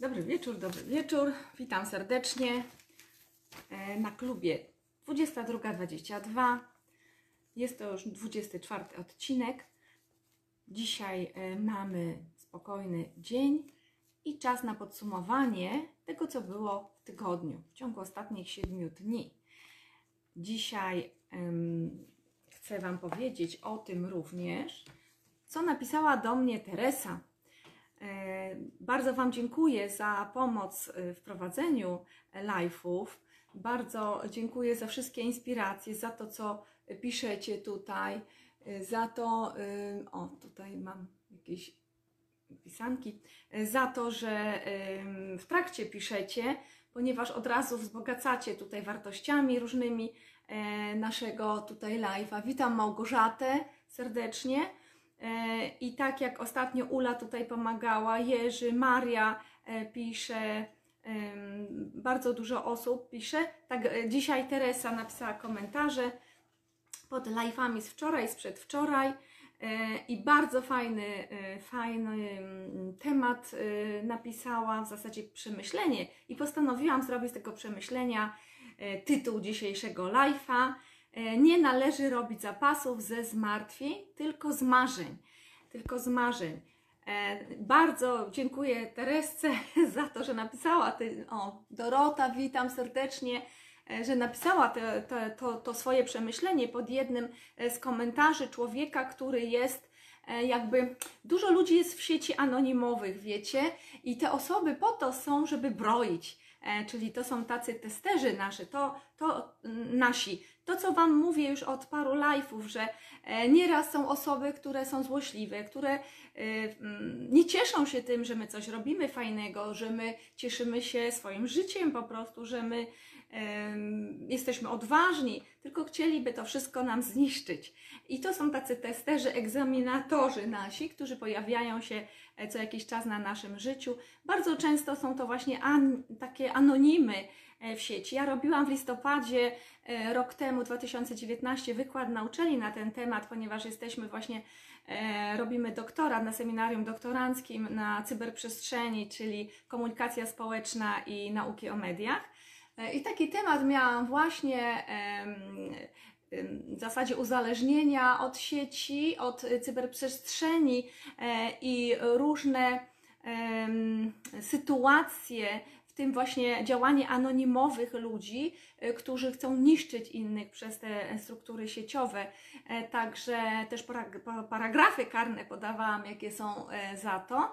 Dobry wieczór, dobry wieczór. Witam serdecznie e, na klubie 22.22. Jest to już 24 odcinek. Dzisiaj e, mamy spokojny dzień i czas na podsumowanie tego, co było w tygodniu, w ciągu ostatnich 7 dni. Dzisiaj em, chcę Wam powiedzieć o tym również, co napisała do mnie Teresa. E, Bardzo Wam dziękuję za pomoc w prowadzeniu live'ów. Bardzo dziękuję za wszystkie inspiracje, za to, co piszecie tutaj, e, za to, e, o tutaj mam jakieś pisanki, za to, że w trakcie piszecie, ponieważ od razu wzbogacacie tutaj wartościami różnymi naszego tutaj live'a. Witam Małgorzatę serdecznie. E, I tak jak ostatnio Ula tutaj pomagała, Jerzy, Maria e, pisze, bardzo dużo osób pisze. Tak, e, dzisiaj Teresa napisała komentarze pod live'ami z wczoraj, z przedwczoraj. I bardzo fajny, fajny mm, temat napisała, w zasadzie przemyślenie. I postanowiłam zrobić z tego przemyślenia tytuł dzisiejszego live'a. E, Nie należy robić zapasów ze zmartwień, tylko z marzeń. Tylko z marzeń. E, Bardzo dziękuję Teresce za to, że napisała. Ty, o, Dorota, witam serdecznie, e, że napisała te, te, to, to swoje przemyślenie pod jednym z komentarzy człowieka, który jest jakby. Dużo ludzi jest w sieci anonimowych, wiecie, i te osoby po to są, żeby broić. E, Czyli to są tacy testerzy nasi, to, to nasi. To, co Wam mówię już od paru live'ów, że e, nieraz są osoby, które są złośliwe, które e, mm, nie cieszą się tym, że my coś robimy fajnego, że my cieszymy się swoim życiem po prostu, że my jesteśmy odważni, tylko chcieliby to wszystko nam zniszczyć. I to są tacy testerzy, egzaminatorzy nasi, którzy pojawiają się e, co jakiś czas na naszym życiu. Bardzo często są to właśnie an, takie anonimy e, w sieci. Ja robiłam w listopadzie e, rok temu, 2019, wykład na uczelni na ten temat, ponieważ jesteśmy właśnie, robimy doktorat na seminarium doktoranckim na cyberprzestrzeni, czyli komunikacja społeczna i nauki o mediach. E, I taki temat miałam właśnie w zasadzie uzależnienia od sieci, od cyberprzestrzeni e, i różne sytuacje, w tym właśnie działanie anonimowych ludzi, y, którzy chcą niszczyć innych przez te struktury sieciowe. E, Także też parag- pa- paragrafy karne podawałam, jakie są e, za to, e,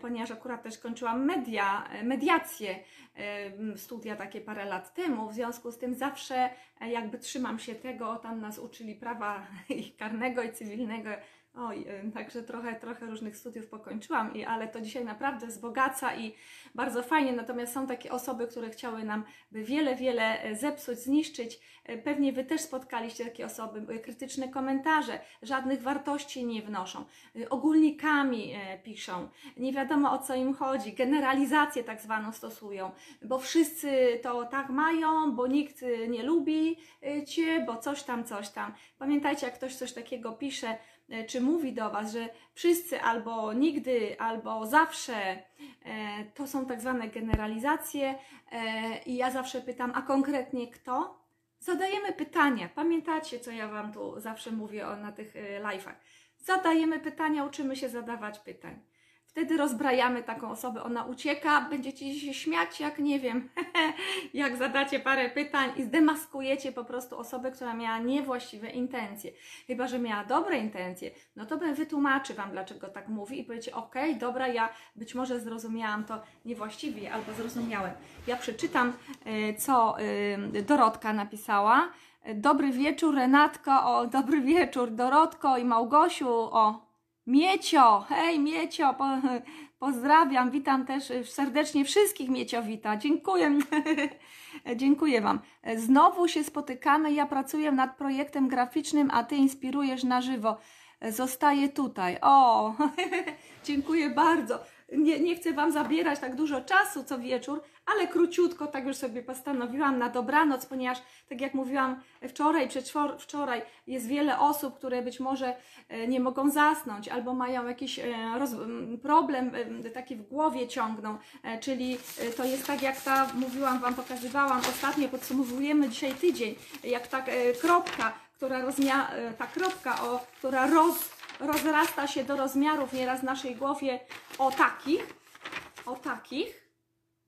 ponieważ akurat też kończyłam media, e, mediację, e, studia takie parę lat temu, w związku z tym zawsze e, jakby trzymam się tego, tam nas uczyli prawa i karnego i cywilnego, Oj, y, także trochę, trochę różnych studiów pokończyłam, i, ale to dzisiaj naprawdę wzbogaca i bardzo fajnie. Natomiast są takie osoby, które chciały nam wiele, wiele e, zepsuć, zniszczyć. E, Pewnie Wy też spotkaliście takie osoby, y, krytyczne komentarze, żadnych wartości nie wnoszą, y, ogólnikami piszą, nie wiadomo o co im chodzi, generalizację tak zwaną stosują, bo wszyscy to tak mają, bo nikt y, nie lubi y, Cię, bo coś tam, coś tam. Pamiętajcie, jak ktoś coś takiego pisze, czy mówi do Was, że wszyscy albo nigdy, albo zawsze, e, to są tak zwane generalizacje e, i ja zawsze pytam, a konkretnie kto? Zadajemy pytania. Pamiętacie, co ja Wam tu zawsze mówię o, na tych e, live'ach? Zadajemy pytania, uczymy się zadawać pytań. Wtedy rozbrajamy taką osobę, ona ucieka, będziecie się śmiać, jak nie wiem, jak zadacie parę pytań i zdemaskujecie po prostu osobę, która miała niewłaściwe intencje. Chyba, że miała dobre intencje, no to bym wytłumaczy Wam, dlaczego tak mówi i powiecie, ok, dobra, ja być może zrozumiałam to niewłaściwie albo zrozumiałem. Ja przeczytam, e, co e, Dorotka napisała. Dobry wieczór, Renatko, o, dobry wieczór, Dorotko i Małgosiu, o, Miecio, hej Miecio, po, pozdrawiam, witam też serdecznie wszystkich Mieciowita, dziękuję, dziękuję Wam. Znowu się spotykamy, ja pracuję nad projektem graficznym, a Ty inspirujesz na żywo. Zostaję tutaj, o, dziękuję bardzo. Nie, nie chcę Wam zabierać tak dużo czasu co wieczór, ale króciutko tak już sobie postanowiłam na dobranoc, ponieważ tak jak mówiłam wczoraj, przedwczoraj jest wiele osób, które być może e, nie mogą zasnąć albo mają jakiś e, problem e, taki w głowie ciągną, czyli to jest tak jak ta, mówiłam Wam, pokazywałam ostatnio, podsumowujemy dzisiaj tydzień, jak ta kropka, która rozmia, ta kropka, o, która roz, rozrasta się do rozmiarów nieraz w naszej głowie o takich, o takich,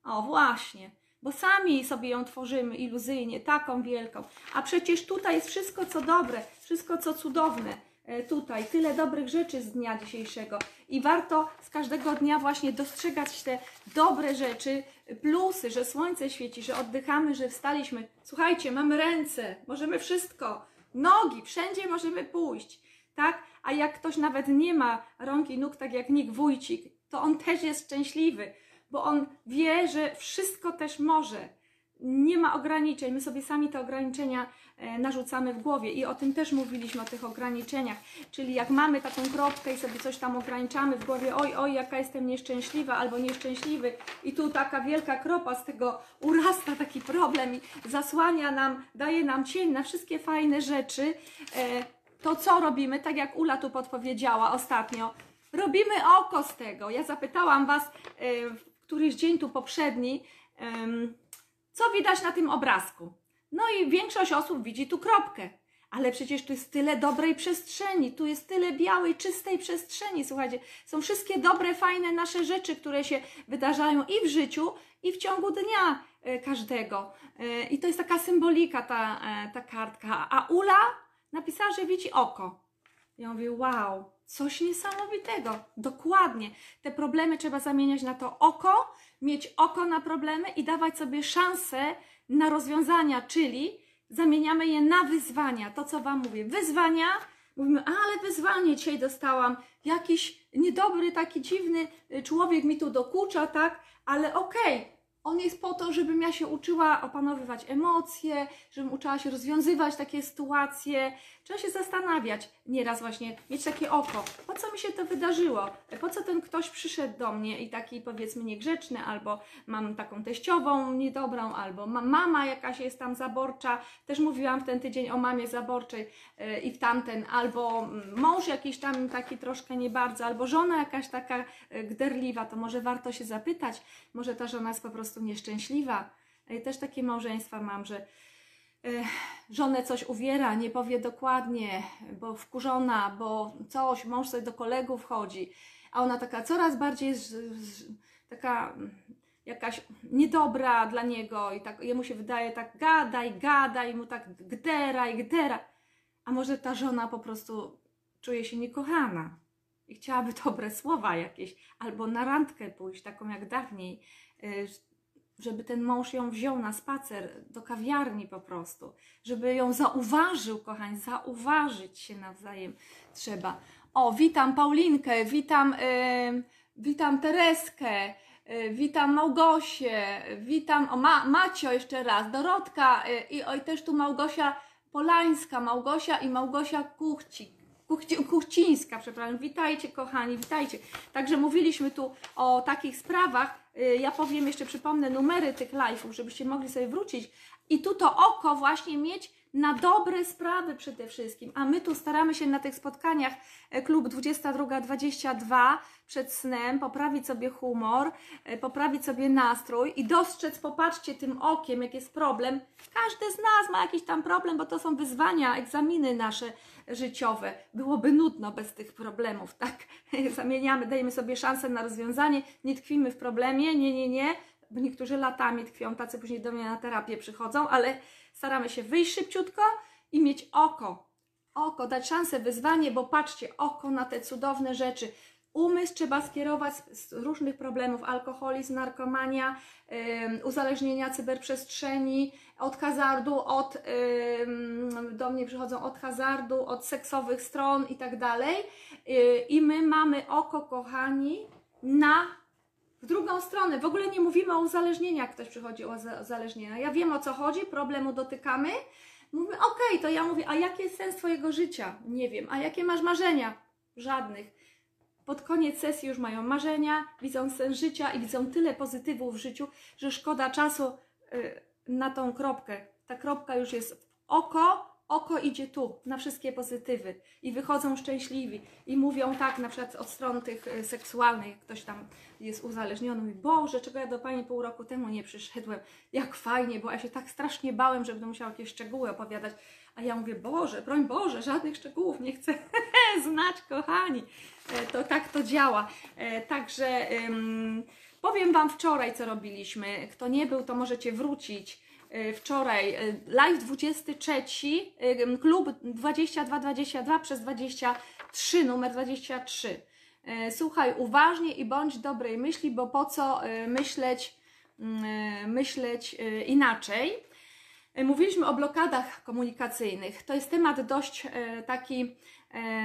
o właśnie, bo sami sobie ją tworzymy iluzyjnie, taką wielką, a przecież tutaj jest wszystko co dobre, wszystko co cudowne, e, tutaj tyle dobrych rzeczy z dnia dzisiejszego. I warto z każdego dnia właśnie dostrzegać te dobre rzeczy, plusy, że słońce świeci, że oddychamy, że wstaliśmy. Słuchajcie, mamy ręce, możemy wszystko, nogi, wszędzie możemy pójść, tak? A jak ktoś nawet nie ma rąk i nóg, tak jak Nick Wójcik, to on też jest szczęśliwy, bo on wie, że wszystko też może. Nie ma ograniczeń, my sobie sami te ograniczenia e, narzucamy w głowie i o tym też mówiliśmy, o tych ograniczeniach. Czyli jak mamy taką kropkę i sobie coś tam ograniczamy w głowie, oj, oj, jaka jestem nieszczęśliwa albo nieszczęśliwy, i tu taka wielka kropa z tego urasta taki problem i zasłania nam, daje nam cień na wszystkie fajne rzeczy, e, to co robimy? Tak jak Ula tu podpowiedziała ostatnio, robimy oko z tego. Ja zapytałam Was yy, w któryś dzień tu poprzedni, co widać na tym obrazku. No i większość osób widzi tu kropkę. Ale przecież tu jest tyle dobrej przestrzeni, tu jest tyle białej, czystej przestrzeni. Słuchajcie, są wszystkie dobre, fajne nasze rzeczy, które się wydarzają i w życiu, i w ciągu dnia y, każdego. Y, I to jest taka symbolika, ta, y, ta kartka. A Ula napisała, że widzi oko. Ja mówię, wow, coś niesamowitego. Dokładnie. Te problemy trzeba zamieniać na to oko, mieć oko na problemy i dawać sobie szansę na rozwiązania, czyli zamieniamy je na wyzwania. To, co Wam mówię, wyzwania. Mówimy, ale wyzwanie dzisiaj dostałam. Jakiś niedobry, taki dziwny człowiek mi tu dokucza, tak? Ale okej, okay, on jest po to, żebym ja się uczyła opanowywać emocje, żebym uczyła się rozwiązywać takie sytuacje. Trzeba się zastanawiać, nieraz właśnie mieć takie oko. Po co mi się to wydarzyło? Po co ten ktoś przyszedł do mnie i taki powiedzmy niegrzeczny, albo mam taką teściową niedobrą, albo ma, mama jakaś jest tam zaborcza. Też mówiłam w ten tydzień o mamie zaborczej yy, i w tamten, albo mąż jakiś tam taki troszkę nie bardzo, albo żona jakaś taka yy, gderliwa, to może warto się zapytać, może ta żona jest po prostu nieszczęśliwa. I też takie małżeństwa mam, że żonę coś uwiera, nie powie dokładnie, bo wkurzona, bo coś, mąż sobie do kolegów chodzi, a ona taka coraz bardziej jest taka jakaś niedobra dla niego i tak jemu się wydaje tak gadaj, gadaj, mu tak gderaj, gdera. A może ta żona po prostu czuje się niekochana i chciałaby dobre słowa jakieś, albo na randkę pójść, taką jak dawniej, y, żeby ten mąż ją wziął na spacer do kawiarni po prostu, żeby ją zauważył, kochani, zauważyć się nawzajem trzeba. O, witam Paulinkę, witam, yy, witam Tereskę, yy, witam Małgosię, witam o, Ma, Macio jeszcze raz, Dorotka yy, i oj, też tu Małgosia Polańska, Małgosia i Małgosia. Kuchci, Kuchcińska, przepraszam. Witajcie, kochani, witajcie. Także mówiliśmy tu o takich sprawach. Y, ja powiem jeszcze, przypomnę numery tych live'ów, żebyście mogli sobie wrócić. I tu to oko właśnie mieć na dobre sprawy przede wszystkim. A my tu staramy się na tych spotkaniach e, klub 22-22 przed snem poprawić sobie humor, e, poprawić sobie nastrój i dostrzec, popatrzcie tym okiem, jak jest problem. Każdy z nas ma jakiś tam problem, bo to są wyzwania, egzaminy nasze życiowe. Byłoby nudno bez tych problemów, tak? Zamieniamy, dajemy sobie szansę na rozwiązanie, nie tkwimy w problemie, nie, nie, nie, bo niektórzy latami tkwią, tacy później do mnie na terapię przychodzą, ale staramy się wyjść szybciutko i mieć oko. Oko, dać szansę, wyzwanie, bo patrzcie, oko na te cudowne rzeczy. Umysł trzeba skierować z różnych problemów: alkoholizm, narkomania, yy, uzależnienia cyberprzestrzeni, od hazardu, od, yy, do mnie przychodzą od hazardu, od seksowych stron i tak dalej. Yy, I my mamy oko, kochani, na w drugą stronę. W ogóle nie mówimy o uzależnieniach, ktoś przychodzi o uzależnienia. Ja wiem o co chodzi, problemu dotykamy. Mówimy, okej, okay, to ja mówię, a jaki jest sens Twojego życia? Nie wiem. A jakie masz marzenia? Żadnych. pod koniec sesji już mają marzenia, widzą sens życia i widzą tyle pozytywów w życiu, że szkoda czasu y, na tą kropkę. Ta kropka już jest w oko, oko idzie tu, na wszystkie pozytywy i wychodzą szczęśliwi i mówią tak, na przykład od stron tych y, seksualnych, ktoś tam jest uzależniony, mówi, Boże, czego ja do Pani pół roku temu nie przyszedłem, jak fajnie, bo ja się tak strasznie bałem, że będę musiała jakieś szczegóły opowiadać, a ja mówię, Boże, broń Boże, żadnych szczegółów nie chcę znać, kochani. E, To tak to działa. E, Także ym, powiem Wam wczoraj, co robiliśmy. Kto nie był, to możecie wrócić. E, Wczoraj e, live 23, ym, klub 2222 przez 23, numer 23. E, Słuchaj uważnie i bądź dobrej myśli, bo po co e, myśleć, mm, e, myśleć e, inaczej. E, Mówiliśmy o blokadach komunikacyjnych. To jest temat dość e, taki e,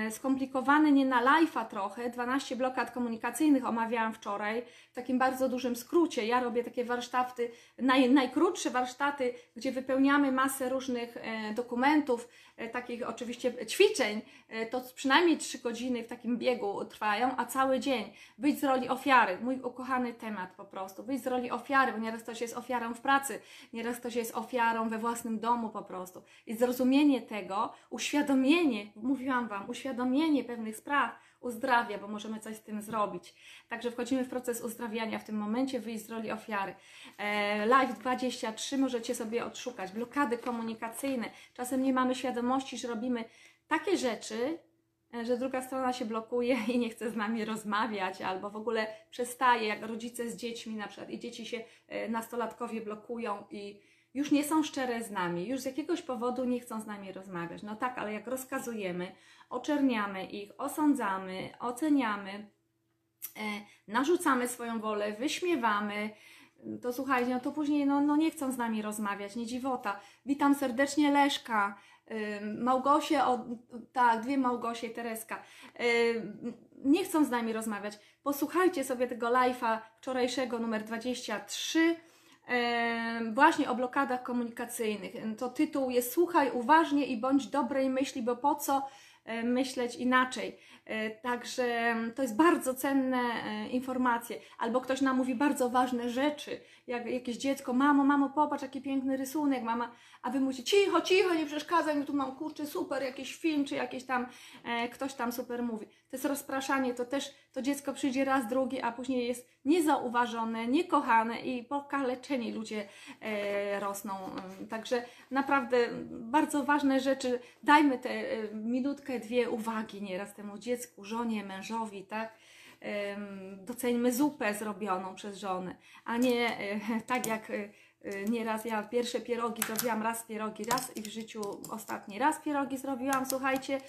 skomplikowany, nie na live'a trochę. 12 blokad komunikacyjnych omawiałam wczoraj w takim bardzo dużym skrócie. Ja robię takie warsztaty, naj, najkrótsze warsztaty, gdzie wypełniamy masę różnych e, dokumentów, e, takich oczywiście ćwiczeń. E, to przynajmniej 3 godziny w takim biegu trwają, a cały dzień. Wyjść z roli ofiary, mój ukochany temat po prostu. Wyjść z roli ofiary, bo nieraz ktoś jest ofiarą w pracy, nieraz ktoś jest ofiarą we własnym domu po prostu. I zrozumienie tego, uświadomienie, mówiłam Wam, uświadomienie pewnych spraw uzdrawia, bo możemy coś z tym zrobić. Także wchodzimy w proces uzdrawiania w tym momencie, wyjść z roli ofiary. E, Live 23 możecie sobie odszukać, blokady komunikacyjne. Czasem nie mamy świadomości, że robimy takie rzeczy, e, że druga strona się blokuje i nie chce z nami rozmawiać, albo w ogóle przestaje, jak rodzice z dziećmi na przykład, i dzieci się, e, nastolatkowie blokują i już nie są szczere z nami, już z jakiegoś powodu nie chcą z nami rozmawiać. No tak, ale jak rozkazujemy, oczerniamy ich, osądzamy, oceniamy, e, narzucamy swoją wolę, wyśmiewamy, to słuchajcie, no to później no, no nie chcą z nami rozmawiać, nie dziwota. Witam serdecznie Leszka, ym, Małgosię, o, tak, dwie Małgosie, Tereska. Ym, nie chcą z nami rozmawiać. Posłuchajcie sobie tego live'a wczorajszego, numer 23, em, właśnie o blokadach komunikacyjnych. To tytuł jest Słuchaj uważnie i bądź dobrej myśli, bo po co myśleć inaczej. E, Także mm, to jest bardzo cenne e, informacje. Albo ktoś nam mówi bardzo ważne rzeczy, jak jakieś dziecko, mamo, mamo, popatrz, jaki piękny rysunek, mama, a wy mówicie, cicho, cicho, nie przeszkadzaj mi, tu mam, kurczę, super, jakiś film, czy jakieś tam, e, ktoś tam super mówi. To jest rozpraszanie, to też, to dziecko przyjdzie raz, drugi, a później jest niezauważone, niekochane i pokaleczeni ludzie rosną. Mm, Także naprawdę bardzo ważne rzeczy, dajmy te minutkę, dwie uwagi nieraz temu dziecku, żonie, mężowi, tak? Doceńmy zupę zrobioną przez żonę, a nie e, tak jak e, e, nieraz ja pierwsze pierogi zrobiłam, raz pierogi, raz i w życiu ostatni raz pierogi zrobiłam, słuchajcie,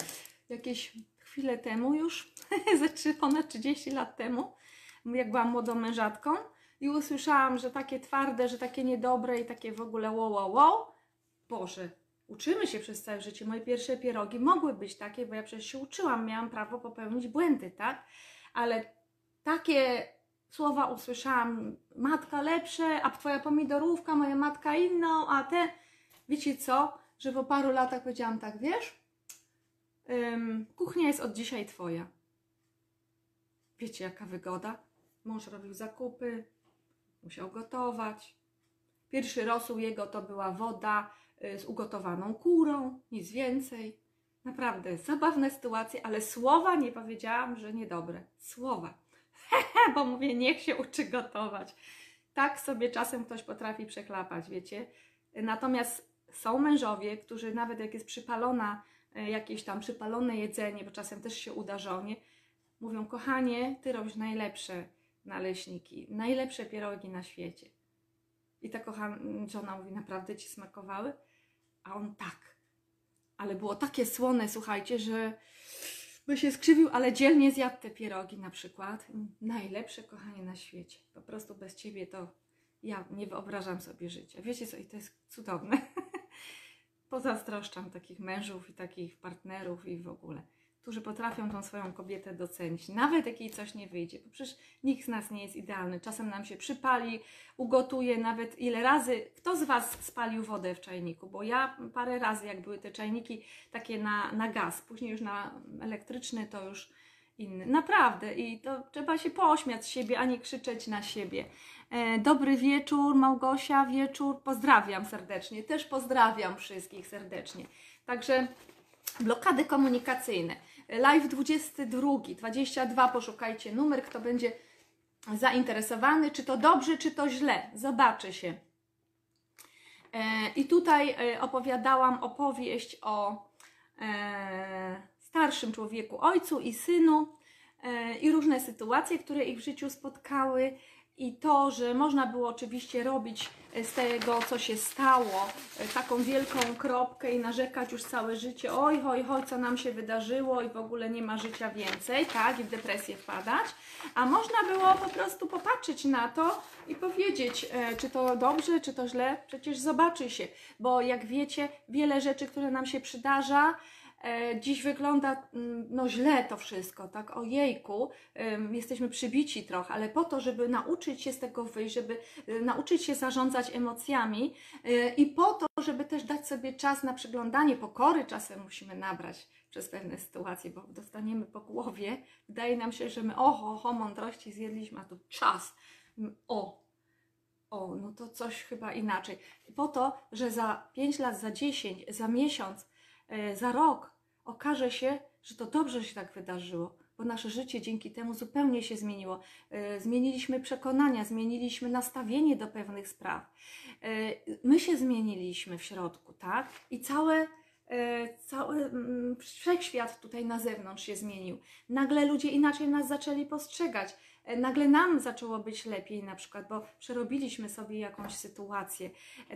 jakieś chwilę temu już, ze trzy, ponad 30 lat temu, jak byłam młodą mężatką i usłyszałam, że takie twarde, że takie niedobre i takie w ogóle wow, wow, wow. Boże, uczymy się przez całe życie. Moje pierwsze pierogi mogły być takie, bo ja przecież się uczyłam, miałam prawo popełnić błędy, tak? Ale takie słowa usłyszałam, matka lepsze, a twoja pomidorówka, moja matka inną, a te, wiecie co, że po paru latach powiedziałam tak, wiesz, kuchnia jest od dzisiaj twoja. Wiecie, jaka wygoda? Mąż robił zakupy, musiał gotować. Pierwszy rosół jego to była woda z ugotowaną kurą, nic więcej. Naprawdę zabawne sytuacje, ale słowa nie powiedziałam, że niedobre. Słowa. Bo mówię, niech się uczy gotować. Tak sobie czasem ktoś potrafi przeklapać, wiecie. Natomiast są mężowie, którzy nawet jak jest przypalona, e, jakieś tam przypalone jedzenie, bo czasem też się uda żonie, mówią, kochanie, ty robisz najlepsze naleśniki, najlepsze pierogi na świecie. I ta kochana żona mówi, naprawdę ci smakowały? A on tak. Ale było takie słone, słuchajcie, że by się skrzywił, ale dzielnie zjadł te pierogi na przykład. Najlepsze, kochanie, na świecie. Po prostu bez ciebie to ja nie wyobrażam sobie życia. Wiecie co, i to jest cudowne. Pozazdroszczam takich mężów i takich partnerów i w ogóle, którzy potrafią tą swoją kobietę docenić, nawet jak jej coś nie wyjdzie, bo przecież nikt z nas nie jest idealny. Czasem nam się przypali, ugotuje nawet ile razy. Kto z Was spalił wodę w czajniku? Bo ja parę razy, jak były te czajniki takie na, na gaz, później już na elektryczny, to już inny. Naprawdę. I to trzeba się pośmiać z siebie, a nie krzyczeć na siebie. E, dobry wieczór, Małgosia, wieczór. Pozdrawiam serdecznie. Też pozdrawiam wszystkich serdecznie. Także blokady komunikacyjne. Live 22, 22, poszukajcie numer, kto będzie zainteresowany, czy to dobrze, czy to źle. Zobaczy się. E, I tutaj e, opowiadałam opowieść o e, starszym człowieku, ojcu i synu i różne sytuacje, które ich w życiu spotkały i to, że można było oczywiście robić e, z tego, co się stało, e, taką wielką kropkę i narzekać już całe życie, oj, oj, oj, co nam się wydarzyło i w ogóle nie ma życia więcej, tak, i w depresję wpadać, a można było po prostu popatrzeć na to i powiedzieć, e, czy to dobrze, czy to źle, przecież zobaczy się, bo jak wiecie, wiele rzeczy, które nam się przydarza, dziś wygląda mm, no źle to wszystko, tak? Ojejku, jesteśmy przybici trochę, ale po to, żeby nauczyć się z tego wyjść, żeby y, nauczyć się zarządzać emocjami y, i po to, żeby też dać sobie czas na przyglądanie, pokory czasem musimy nabrać przez pewne sytuacje, bo dostaniemy po głowie, wydaje nam się, że my oho, oho, mądrości zjedliśmy, a tu czas, o, o, no to coś chyba inaczej. Po to, że za 5 lat, za 10, za miesiąc, e, za rok okaże się, że to dobrze się tak wydarzyło, bo nasze życie dzięki temu zupełnie się zmieniło. E, zmieniliśmy przekonania, zmieniliśmy nastawienie do pewnych spraw. E, my się zmieniliśmy w środku, tak? I całe e, cały mm, wszechświat tutaj na zewnątrz się zmienił. Nagle ludzie inaczej nas zaczęli postrzegać. Nagle nam zaczęło być lepiej, na przykład, bo przerobiliśmy sobie jakąś sytuację.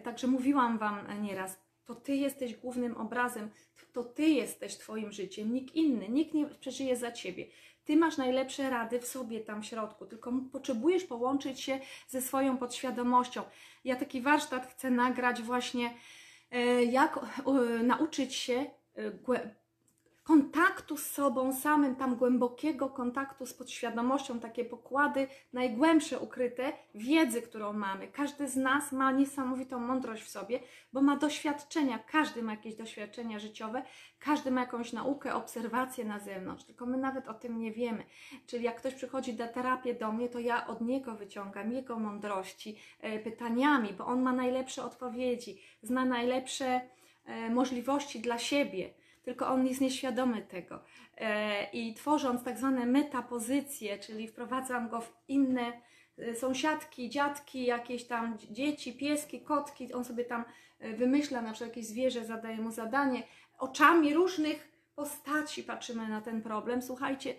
Także mówiłam Wam nieraz, to Ty jesteś głównym obrazem, to Ty jesteś Twoim życiem, nikt inny, nikt nie przeżyje za Ciebie. Ty masz najlepsze rady w sobie tam w środku, tylko potrzebujesz połączyć się ze swoją podświadomością. Ja taki warsztat chcę nagrać właśnie, e, jak nauczyć się e, kontaktu z sobą samym, tam głębokiego kontaktu z podświadomością, takie pokłady najgłębsze ukryte wiedzy, którą mamy. Każdy z nas ma niesamowitą mądrość w sobie, bo ma doświadczenia, każdy ma jakieś doświadczenia życiowe, każdy ma jakąś naukę, obserwację na zewnątrz, tylko my nawet o tym nie wiemy. Czyli jak ktoś przychodzi na terapię do mnie, to ja od niego wyciągam jego mądrości e, pytaniami, bo on ma najlepsze odpowiedzi, zna najlepsze e, możliwości dla siebie tylko on jest nieświadomy tego. E, I tworząc tak zwane metapozycje, czyli wprowadzam go w inne e, sąsiadki, dziadki, jakieś tam dzieci, pieski, kotki, on sobie tam e, wymyśla na przykład jakieś zwierzę, zadaje mu zadanie, oczami różnych postaci patrzymy na ten problem. Słuchajcie,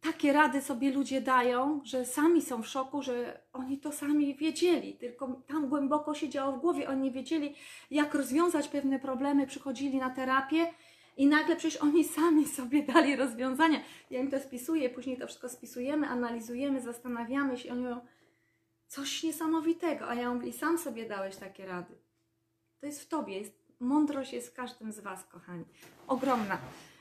takie rady sobie ludzie dają, że sami są w szoku, że oni to sami wiedzieli, tylko tam głęboko się działo w głowie, oni wiedzieli, jak rozwiązać pewne problemy, przychodzili na terapię i nagle przecież oni sami sobie dali rozwiązania. Ja im to spisuję, później to wszystko spisujemy, analizujemy, zastanawiamy się. Oni mówią, coś niesamowitego. A ja mówię, sam sobie dałeś takie rady. To jest w Tobie. Jest, mądrość jest w każdym z Was, kochani. Ogromna.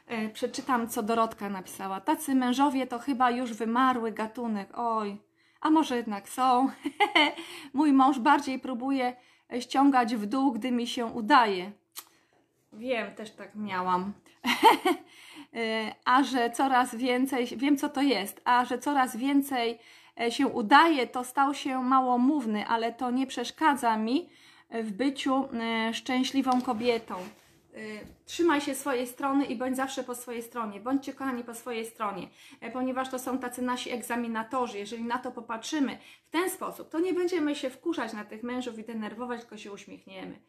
E, przeczytam, co Dorotka napisała. Tacy mężowie to chyba już wymarły gatunek. Oj, a może jednak są. Mój mąż bardziej próbuje ściągać w dół, gdy mi się udaje. Wiem, też tak miałam. E, a że coraz więcej, wiem co to jest, a że coraz więcej e, się udaje, to stał się małomówny, ale to nie przeszkadza mi w byciu e, szczęśliwą kobietą. Trzymaj się swojej strony i bądź zawsze po swojej stronie. Bądźcie kochani po swojej stronie, ponieważ to są tacy nasi egzaminatorzy. Jeżeli na to popatrzymy w ten sposób, to nie będziemy się wkurzać na tych mężów i denerwować, tylko się uśmiechniemy.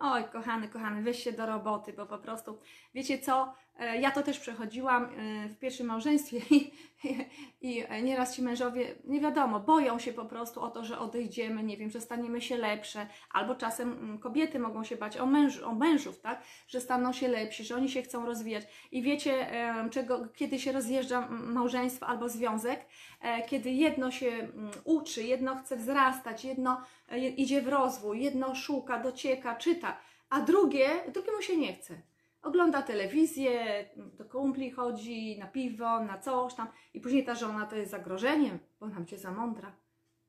Oj, kochany, kochany, weź się do roboty, bo po prostu, wiecie co, ja to też przechodziłam e, w pierwszym małżeństwie i, i, nieraz ci mężowie, nie wiadomo, boją się po prostu o to, że odejdziemy, nie wiem, że staniemy się lepsze, albo czasem mm, kobiety mogą się bać o, męż, o mężów, tak, że staną się lepsi, że oni się chcą rozwijać. I wiecie, czego, kiedy się rozjeżdża małżeństwo albo związek, e, kiedy jedno się mm, uczy, jedno chce wzrastać, jedno idzie w rozwój, jedno szuka, docieka, czyta, a drugie, drugiemu się nie chce ogląda telewizję, do kumpli chodzi, na piwo, na coś tam i później ta żona to jest zagrożeniem, bo nam cię za mądra.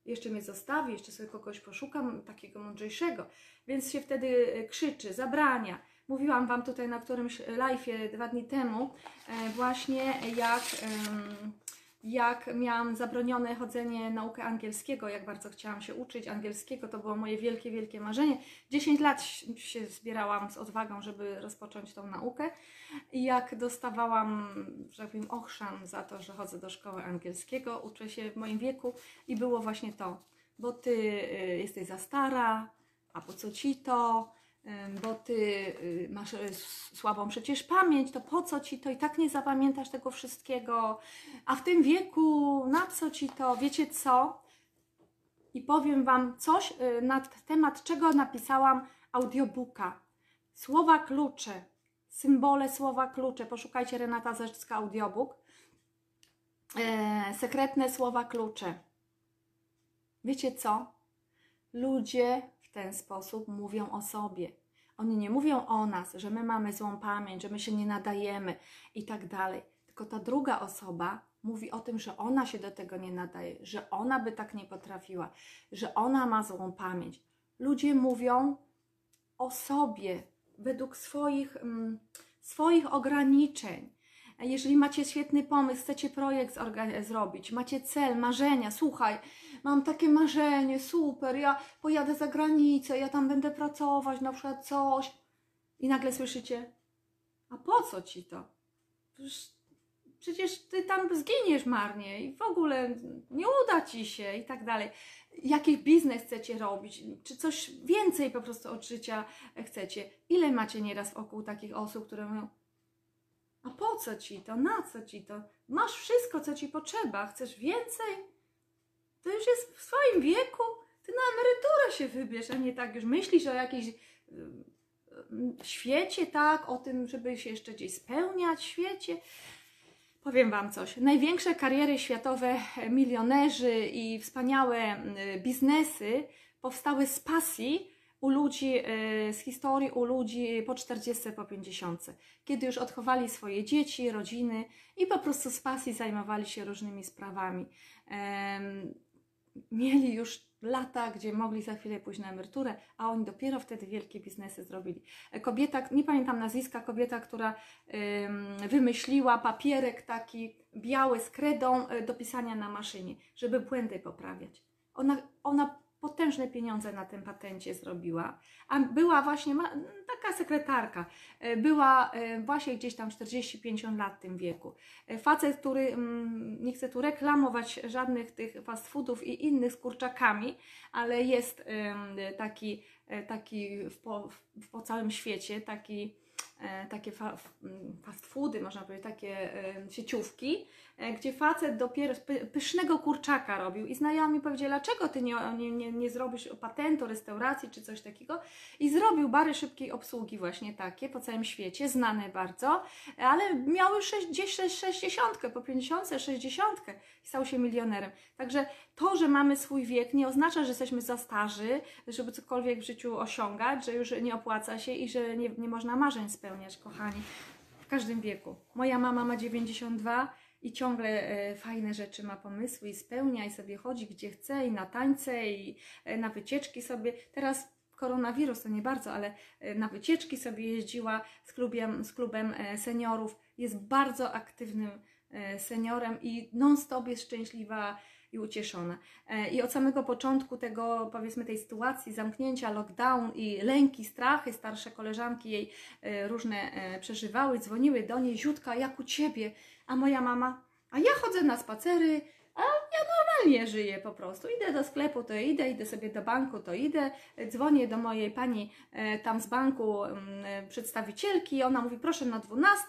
Jeszcze mnie zostawi, jeszcze sobie kogoś poszukam takiego mądrzejszego. Więc się wtedy e, krzyczy, zabrania. Mówiłam Wam tutaj na którymś live'ie dwa dni temu, e, właśnie jak, jak miałam zabronione chodzenie naukę angielskiego, jak bardzo chciałam się uczyć angielskiego, to było moje wielkie, wielkie marzenie. 10 lat się zbierałam z odwagą, żeby rozpocząć tą naukę. I jak dostawałam, że tak powiem, ochrzan za to, że chodzę do szkoły angielskiego, uczę się w moim wieku i było właśnie to, bo Ty y, jesteś za stara, a po co Ci to, bo Ty y, masz y, słabą przecież pamięć, to po co Ci to i tak nie zapamiętasz tego wszystkiego, a w tym wieku na co Ci to, wiecie co? I powiem Wam coś y, na temat czego napisałam audiobooka. Słowa klucze, symbole słowa klucze. Poszukajcie Renata Zerzcka audiobook. E, sekretne słowa klucze. Wiecie co? Ludzie ten sposób mówią o sobie. Oni nie mówią o nas, że my mamy złą pamięć, że my się nie nadajemy i tak dalej. Tylko ta druga osoba mówi o tym, że ona się do tego nie nadaje, że ona by tak nie potrafiła, że ona ma złą pamięć. Ludzie mówią o sobie według swoich, mm, swoich ograniczeń. Jeżeli macie świetny pomysł, chcecie projekt zrobić, macie cel, marzenia, słuchaj, mam takie marzenie, super, ja pojadę za granicę, ja tam będę pracować, na przykład coś. I nagle słyszycie, a po co ci to? Przecież, przecież ty tam zginiesz marnie i w ogóle nie uda ci się i tak dalej. Jaki biznes chcecie robić? Czy coś więcej po prostu od życia chcecie? Ile macie nieraz wokół takich osób, które mówią, a po co ci to? Na co ci to? Masz wszystko, co ci potrzeba. Chcesz więcej? To już jest w swoim wieku. Ty na emeryturę się wybierz, a nie tak już myślisz o jakiejś y, y, świecie, tak? O tym, żeby się jeszcze gdzieś spełniać świecie. Powiem Wam coś. Największe kariery światowe, e, milionerzy i wspaniałe y, biznesy powstały z pasji u ludzi, y, z historii u ludzi po 40, po 50, kiedy już odchowali swoje dzieci, rodziny i po prostu z pasji zajmowali się różnymi sprawami. Mieli już lata, gdzie mogli za chwilę pójść na emeryturę, a oni dopiero wtedy wielkie biznesy zrobili. E, Kobieta, nie pamiętam nazwiska, kobieta, która wymyśliła papierek taki biały z kredą e, do pisania na maszynie, żeby błędy poprawiać. Ona, ona potężne pieniądze na tym patencie zrobiła, a była właśnie taka sekretarka, e, była e, właśnie gdzieś tam 40-50 lat w tym wieku. E, Facet, który, mm, nie chcę tu reklamować żadnych tych fast foodów i innych z kurczakami, ale jest taki, taki w, po, w, po całym świecie, taki takie fa, f- m, fast foody, można powiedzieć, takie e, sieciówki, e, gdzie facet dopiero py, pysznego kurczaka robił i znajomi powiedzieli, dlaczego ty nie, nie, nie, zrobisz patentu, restauracji czy coś takiego i zrobił bary szybkiej obsługi właśnie takie po całym świecie, znane bardzo, ale miał już sześć- gdzieś sześć- 60, po 50, 60 i stał się milionerem. Także to, że mamy swój wiek nie oznacza, że jesteśmy za starzy, żeby cokolwiek w życiu osiągać, że już nie opłaca się i że nie, nie można marzeń spełniać, kochani. W każdym wieku. Moja mama ma 92 i ciągle e, fajne rzeczy ma pomysły i spełnia i sobie chodzi gdzie chce i na tańce i e, na wycieczki sobie. Teraz koronawirus to nie bardzo, ale e, na wycieczki sobie jeździła z klubem, z klubem seniorów. Jest bardzo aktywnym seniorem i non-stop jest szczęśliwa i ucieszona. E, I od samego początku tego, powiedzmy, tej sytuacji, zamknięcia, lockdown i lęki, strachy, starsze koleżanki jej e, różne e, przeżywały, dzwoniły do niej, Ziutka, jak u Ciebie? A moja mama, a ja chodzę na spacery, a ja normalnie żyję po prostu. Idę do sklepu, to idę, idę sobie do banku, to idę, dzwonię do mojej pani e, tam z banku mm, e, przedstawicielki, ona mówi, proszę na 12.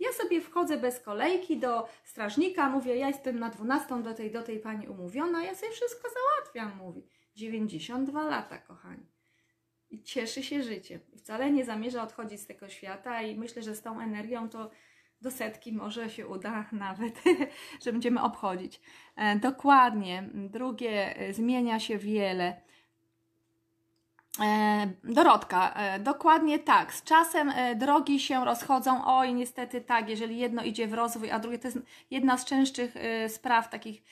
Ja sobie wchodzę bez kolejki do strażnika, mówię, ja jestem na 12 do tej, do tej pani umówiona, ja sobie wszystko załatwiam, mówi. 92 lata, kochani. I cieszy się życiem. Wcale nie zamierza odchodzić z tego świata i myślę, że z tą energią to do setki może się uda nawet, że będziemy obchodzić. E, dokładnie. Drugie, e, zmienia się wiele. E, Dorotka, dokładnie tak. Z czasem drogi się rozchodzą. Oj, niestety tak, jeżeli jedno idzie w rozwój, a drugie to jest jedna z częstszych spraw takich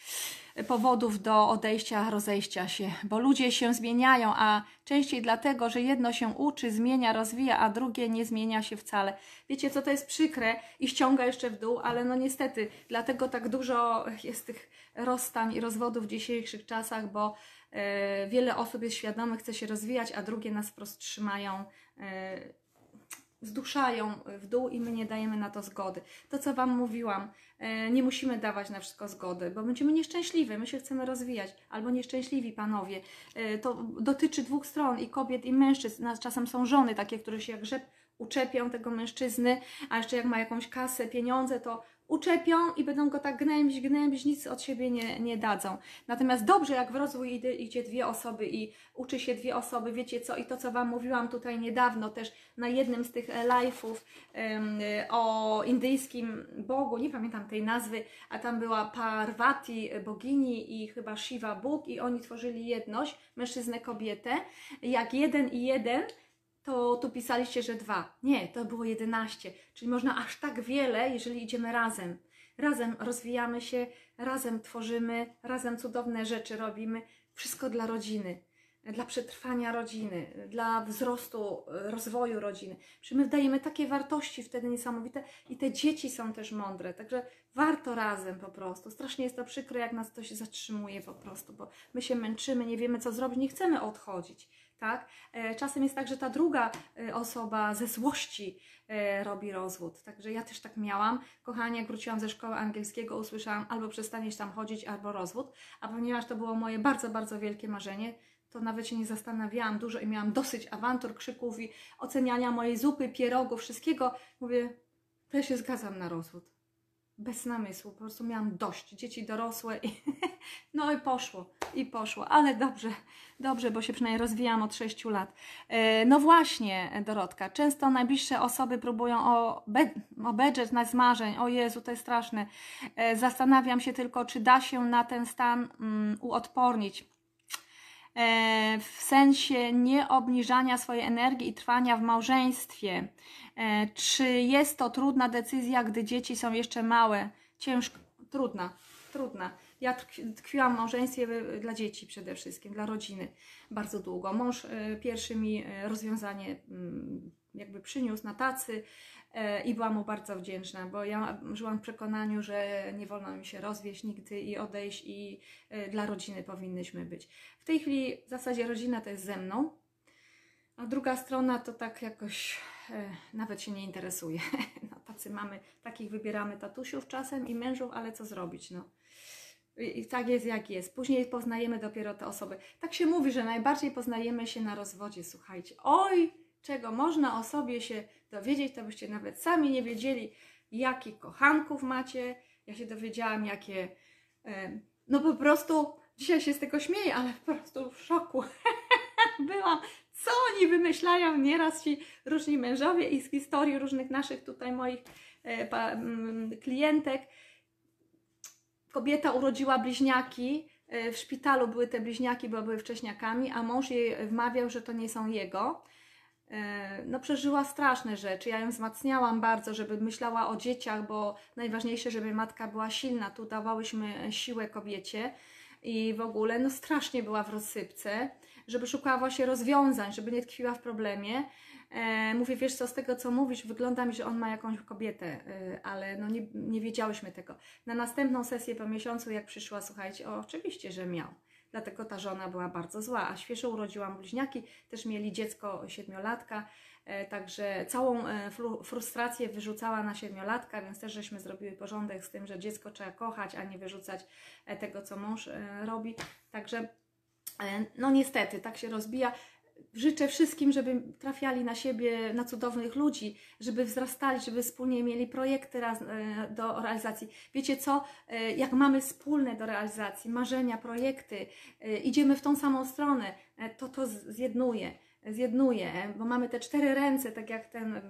powodów do odejścia, rozejścia się, bo ludzie się zmieniają, a częściej dlatego, że jedno się uczy, zmienia, rozwija, a drugie nie zmienia się wcale. Wiecie, co to jest przykre i ściąga jeszcze w dół, ale no niestety, dlatego tak dużo jest tych rozstań i rozwodów w dzisiejszych czasach, bo e, wiele osób jest świadomych, chce się rozwijać, a drugie nas wprost trzymają. E, zduszają w dół i my nie dajemy na to zgody. To, co Wam mówiłam, e, nie musimy dawać na wszystko zgody, bo będziemy nieszczęśliwi, my się chcemy rozwijać, albo nieszczęśliwi panowie. E, to dotyczy dwóch stron, i kobiet, i mężczyzn. Czasem są żony takie, które się jak rzep uczepią tego mężczyzny, a jeszcze jak ma jakąś kasę, pieniądze, to uczepią i będą go tak gnębić, gnębić, nic od siebie nie, nie dadzą. Natomiast dobrze, jak w rozwój idzie, idzie dwie osoby i uczy się dwie osoby, wiecie co, i to, co Wam mówiłam tutaj niedawno też na jednym z tych live'ów um, o indyjskim bogu, nie pamiętam tej nazwy, a tam była Parvati, bogini i chyba Shiva Bóg i oni tworzyli jedność, mężczyznę, kobietę, jak jeden i jeden, to tu pisaliście, że dwa. Nie, to było jedenaście. Czyli można aż tak wiele, jeżeli idziemy razem. Razem rozwijamy się, razem tworzymy, razem cudowne rzeczy robimy. Wszystko dla rodziny, dla przetrwania rodziny, dla wzrostu, rozwoju rodziny. Czy my dajemy takie wartości wtedy niesamowite i te dzieci są też mądre. Także warto razem po prostu. Strasznie jest to przykre, jak nas to się zatrzymuje po prostu, bo my się męczymy, nie wiemy co zrobić, nie chcemy odchodzić tak? E, czasem jest tak, że ta druga e, osoba ze złości e, robi rozwód. Także ja też tak miałam. Kochanie, jak wróciłam ze szkoły angielskiego, usłyszałam albo przestaniesz tam chodzić, albo rozwód. A ponieważ to było moje bardzo, bardzo wielkie marzenie, to nawet się nie zastanawiałam dużo i miałam dosyć awantur, krzyków i oceniania mojej zupy, pierogów, wszystkiego. Mówię, ja się zgadzam na rozwód bez namysłu, po prostu miałam dość, dzieci dorosłe i no i poszło, i poszło, ale dobrze, dobrze, bo się przynajmniej rozwijam od 6 lat. E, no właśnie, Dorotka, często najbliższe osoby próbują obe obedrzeć nas marzeń, o Jezu, to jest straszne. E, zastanawiam się tylko, czy da się na ten stan mm, uodpornić w sensie nieobniżania swojej energii i trwania w małżeństwie. E, czy jest to trudna decyzja, gdy dzieci są jeszcze małe? Ciężko, trudna, trudna. Ja tkwiłam w małżeństwie dla dzieci przede wszystkim, dla rodziny bardzo długo. Mąż e, pierwszy mi rozwiązanie mm, jakby przyniósł na tacy, E, i byłam mu bardzo wdzięczna, bo ja żyłam w przekonaniu, że nie wolno mi się rozwieść nigdy i odejść i e, dla rodziny powinnyśmy być. W tej chwili w zasadzie rodzina to jest ze mną, a druga strona to tak jakoś e, nawet się nie interesuje. No, tacy mamy, takich wybieramy tatusiów czasem i mężów, ale co zrobić, no. I tak jest, jak jest. Później poznajemy dopiero te osoby. Tak się mówi, że najbardziej poznajemy się na rozwodzie, słuchajcie. Oj, czego można o sobie się dowiedzieć, to byście nawet sami nie wiedzieli, jakich kochanków macie. Ja się dowiedziałam, jakie. No po prostu, dzisiaj się z tego śmieję, ale po prostu w szoku byłam. Co oni wymyślają nieraz ci różni mężowie i z historii różnych naszych tutaj moich e, klientek. Kobieta urodziła bliźniaki, e, w szpitalu były te bliźniaki, bo były wcześniakami, a mąż jej wmawiał, że to nie są jego. E, no przeżyła straszne rzeczy. Ja ją wzmacniałam bardzo, żeby myślała o dzieciach, bo najważniejsze, żeby matka była silna. Tu dawałyśmy siłę kobiecie i w ogóle no strasznie była w rozsypce, żeby szukała właśnie rozwiązań, żeby nie tkwiła w problemie. E, mówię, wiesz co, z tego co mówisz, wygląda mi, że on ma jakąś kobietę, e, ale no nie, nie wiedziałyśmy tego. Na następną sesję po miesiącu, jak przyszła, słuchajcie, o, oczywiście, że miał dlatego ta żona była bardzo zła. A świeżo urodziłam bliźniaki, też mieli dziecko siedmiolatka, e, także całą e, frustrację wyrzucała na siedmiolatka, więc też żeśmy zrobiły porządek z tym, że dziecko trzeba kochać, a nie wyrzucać e, tego, co mąż robi. Także no niestety, tak się rozbija życzę wszystkim, żeby trafiali na siebie, na cudownych ludzi, żeby wzrastali, żeby wspólnie mieli projekty e, do realizacji. Wiecie co? E, jak mamy wspólne do realizacji marzenia, projekty, e, idziemy w tą samą stronę, to to zjednuje zjednuje, bo mamy te cztery ręce, tak jak ten,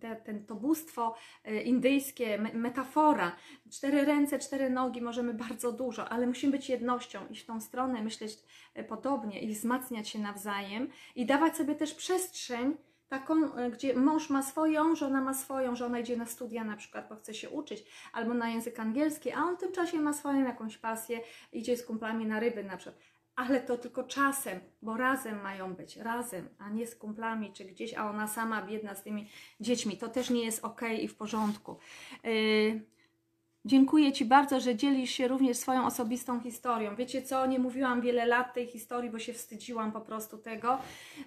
te, ten, to bóstwo e, indyjskie, metafora. Cztery ręce, cztery nogi, możemy bardzo dużo, ale musimy być jednością, iść w tą stronę, myśleć e, podobnie i wzmacniać się nawzajem i dawać sobie też przestrzeń taką, e, gdzie mąż ma swoją, żona ma swoją, żona idzie na studia na przykład, bo chce się uczyć, albo na język angielski, a on w tym czasie ma swoją jakąś pasję, idzie z kumplami na ryby na przykład. Ale to tylko czasem, bo razem mają być, razem, a nie z kumplami czy gdzieś, a ona sama biedna z tymi dziećmi. To też nie jest ok i w porządku. Yy, Dziękuję Ci bardzo, że dzielisz się również swoją osobistą historią. Wiecie co, nie mówiłam wiele lat tej historii, bo się wstydziłam po prostu tego,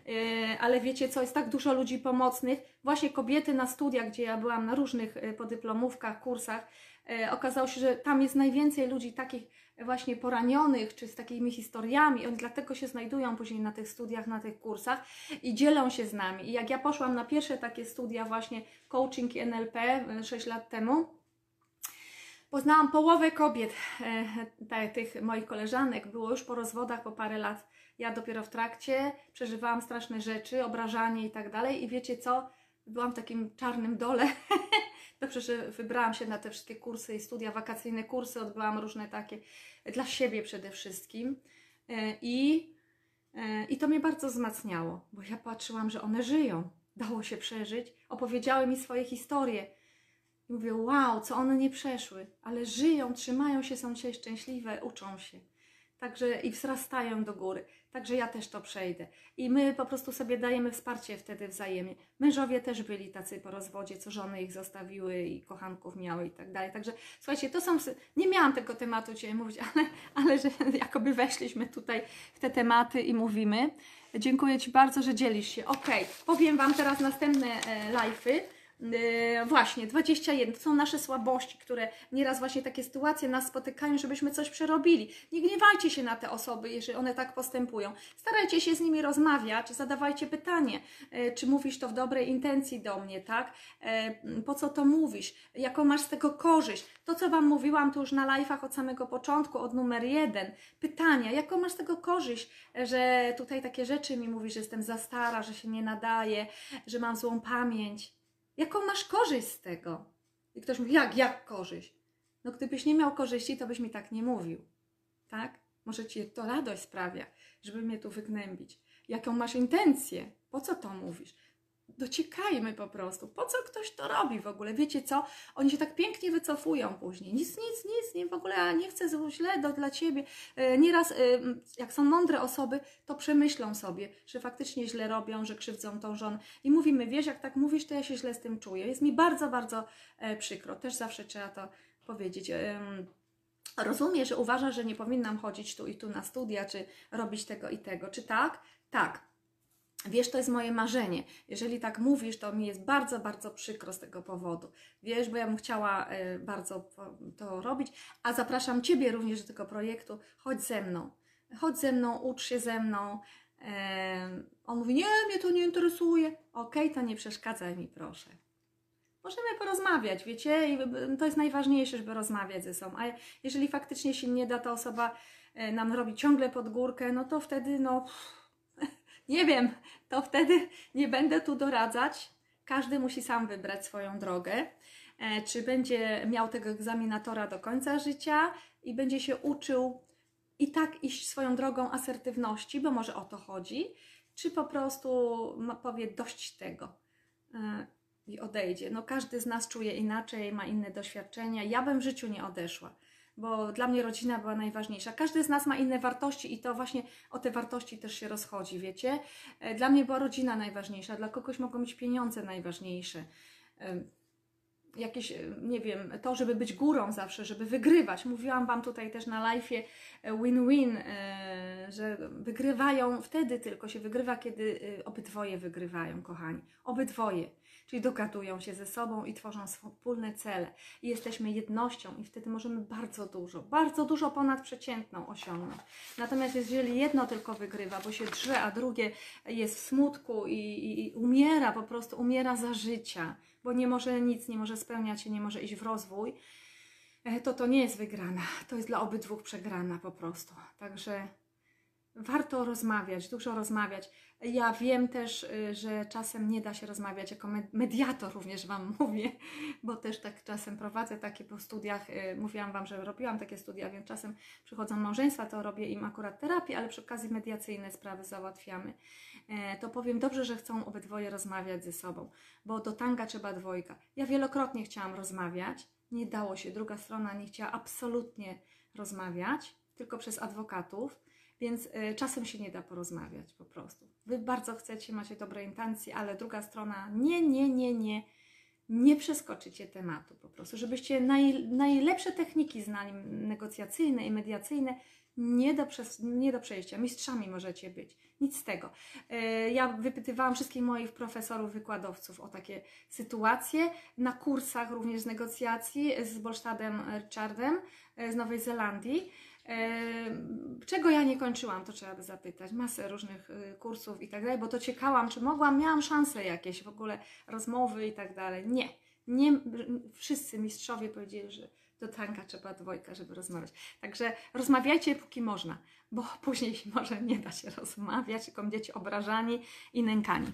yy, ale wiecie co, jest tak dużo ludzi pomocnych. Właśnie kobiety na studiach, gdzie ja byłam na różnych yy, podyplomówkach, kursach, yy, okazało się, że tam jest najwięcej ludzi takich właśnie poranionych, czy z takimi historiami. Oni dlatego się znajdują później na tych studiach, na tych kursach i dzielą się z nami. I jak ja poszłam na pierwsze takie studia właśnie coaching i NLP 6 lat temu, Poznałam połowę kobiet, e, tych moich koleżanek, było już po rozwodach po parę lat. Ja dopiero w trakcie przeżywałam straszne rzeczy, obrażanie i tak dalej. I wiecie co? Byłam w takim czarnym dole. Dobrze, że wybrałam się na te wszystkie kursy i studia, wakacyjne kursy, odbyłam różne takie dla siebie przede wszystkim. E, I, e, I to mnie bardzo wzmacniało, bo ja patrzyłam, że one żyją. Dało się przeżyć. Opowiedziały mi swoje historie i mówię, wow, co one nie przeszły, ale żyją, trzymają się, są dzisiaj szczęśliwe, uczą się. Także i wzrastają do góry. Także ja też to przejdę. I my po prostu sobie dajemy wsparcie wtedy wzajemnie. Mężowie też byli tacy po rozwodzie, co żony ich zostawiły i kochanków miały i tak dalej. Także słuchajcie, to są. Nie miałam tego tematu dzisiaj mówić, ale, ale że jakoby weszliśmy tutaj w te tematy i mówimy. Dziękuję Ci bardzo, że dzielisz się. Ok, powiem Wam teraz następne e, live'y. Yy, właśnie, 21 to są nasze słabości, które nieraz właśnie takie sytuacje nas spotykają, żebyśmy coś przerobili. Nie gniewajcie się na te osoby, jeżeli one tak postępują. Starajcie się z nimi rozmawiać, zadawajcie pytanie, yy, czy mówisz to w dobrej intencji do mnie, tak? Yy, po co to mówisz? Jaką masz z tego korzyść? To, co Wam mówiłam tu już na live'ach od samego początku, od numer jeden. Pytania, jaką masz z tego korzyść, że tutaj takie rzeczy mi mówisz, że jestem za stara, że się nie nadaje, że mam złą pamięć. Jaką masz korzyść z tego? I ktoś mówi, jak, jak korzyść? No gdybyś nie miał korzyści, to byś mi tak nie mówił. Tak? Może ci to radość sprawia, żeby mnie tu wygnębić. Jaką masz intencję? Po co to mówisz? Dociekajmy po prostu. Po co ktoś to robi w ogóle? Wiecie co? Oni się tak pięknie wycofują później. Nic, nic, nic, nie w ogóle nie chcę źle do, dla ciebie. E, nieraz, e, jak są mądre osoby, to przemyślą sobie, że faktycznie źle robią, że krzywdzą tą żonę. I mówimy, wiesz, jak tak mówisz, to ja się źle z tym czuję. Jest mi bardzo, bardzo e, przykro. Też zawsze trzeba to powiedzieć. Rozumiem, że uważasz, że nie powinnam chodzić tu i tu na studia, czy robić tego i tego. Czy tak? Tak Wiesz, to jest moje marzenie. Jeżeli tak mówisz, to mi jest bardzo, bardzo przykro z tego powodu. Wiesz, bo ja bym chciała e, bardzo to robić, a zapraszam Ciebie również do tego projektu. Chodź ze mną. Chodź ze mną, ucz się ze mną. On mówi, nie, mnie to nie interesuje. Okej, okay, to nie przeszkadzaj mi, proszę. Możemy porozmawiać, wiecie? I to jest najważniejsze, żeby rozmawiać ze sobą. A jeżeli faktycznie się nie da ta osoba e, nam robi ciągle pod górkę, no to wtedy, no... Pff, nie wiem, to wtedy nie będę tu doradzać. Każdy musi sam wybrać swoją drogę. E, czy będzie miał tego egzaminatora do końca życia i będzie się uczył i tak iść swoją drogą asertywności, bo może o to chodzi, czy po prostu powie dość tego e, i odejdzie. No każdy z nas czuje inaczej, ma inne doświadczenia. Ja bym w życiu nie odeszła bo dla mnie rodzina była najważniejsza. Każdy z nas ma inne wartości i to właśnie o te wartości też się rozchodzi, wiecie? E, dla mnie była rodzina najważniejsza, dla kogoś mogą być pieniądze najważniejsze. Jakieś, e, nie wiem, to, żeby być górą zawsze, żeby wygrywać. Mówiłam Wam tutaj też na live'ie e, win-win, że wygrywają wtedy tylko się wygrywa, kiedy obydwoje wygrywają, kochani. Obydwoje czyli dogadują się ze sobą i tworzą wspólne cele. I jesteśmy jednością i wtedy możemy bardzo dużo, bardzo dużo ponadprzeciętną osiągnąć. Natomiast jeżeli jedno tylko wygrywa, bo się drze, a drugie jest w smutku i, i, i umiera, po prostu umiera za życia, bo nie może nic, nie może spełniać się, nie może iść w rozwój, e, to to nie jest wygrana. To jest dla obydwu przegrana po prostu. Także warto rozmawiać, dużo rozmawiać. Ja wiem też, y, że czasem nie da się rozmawiać, jako med- mediator również Wam mówię, bo też tak czasem prowadzę takie po studiach, y, mówiłam Wam, że robiłam takie studia, więc czasem przychodzą małżeństwa, to robię im akurat terapię, ale przy okazji mediacyjne sprawy załatwiamy. E, To powiem dobrze, że chcą obydwoje rozmawiać ze sobą, bo do tanga trzeba dwojga. Ja wielokrotnie chciałam rozmawiać, nie dało się, druga strona nie chciała absolutnie rozmawiać, tylko przez adwokatów, więc y, czasem się nie da porozmawiać po prostu. Wy bardzo chcecie, macie dobre intencje, ale druga strona nie, nie, nie, nie, nie przeskoczycie tematu po prostu. Żebyście naj, najlepsze techniki znali, negocjacyjne i mediacyjne, nie do, przes- nie do przejścia. Mistrzami możecie być. Nic z tego. Y, Ja wypytywałam wszystkich moich profesorów, wykładowców o takie sytuacje. Na kursach również z negocjacji z Bolstadem Richardem y, z Nowej Zelandii. Czego ja nie kończyłam, to trzeba by zapytać. Masę różnych y, kursów i tak dalej, bo to ciekałam, czy mogłam, miałam szanse jakieś w ogóle rozmowy i tak dalej. Nie. Nie, wszyscy mistrzowie powiedzieli, że do tanka trzeba dwojka, żeby rozmawiać. Także rozmawiajcie póki można, bo później może nie da się rozmawiać, tylko będziecie obrażani i nękani.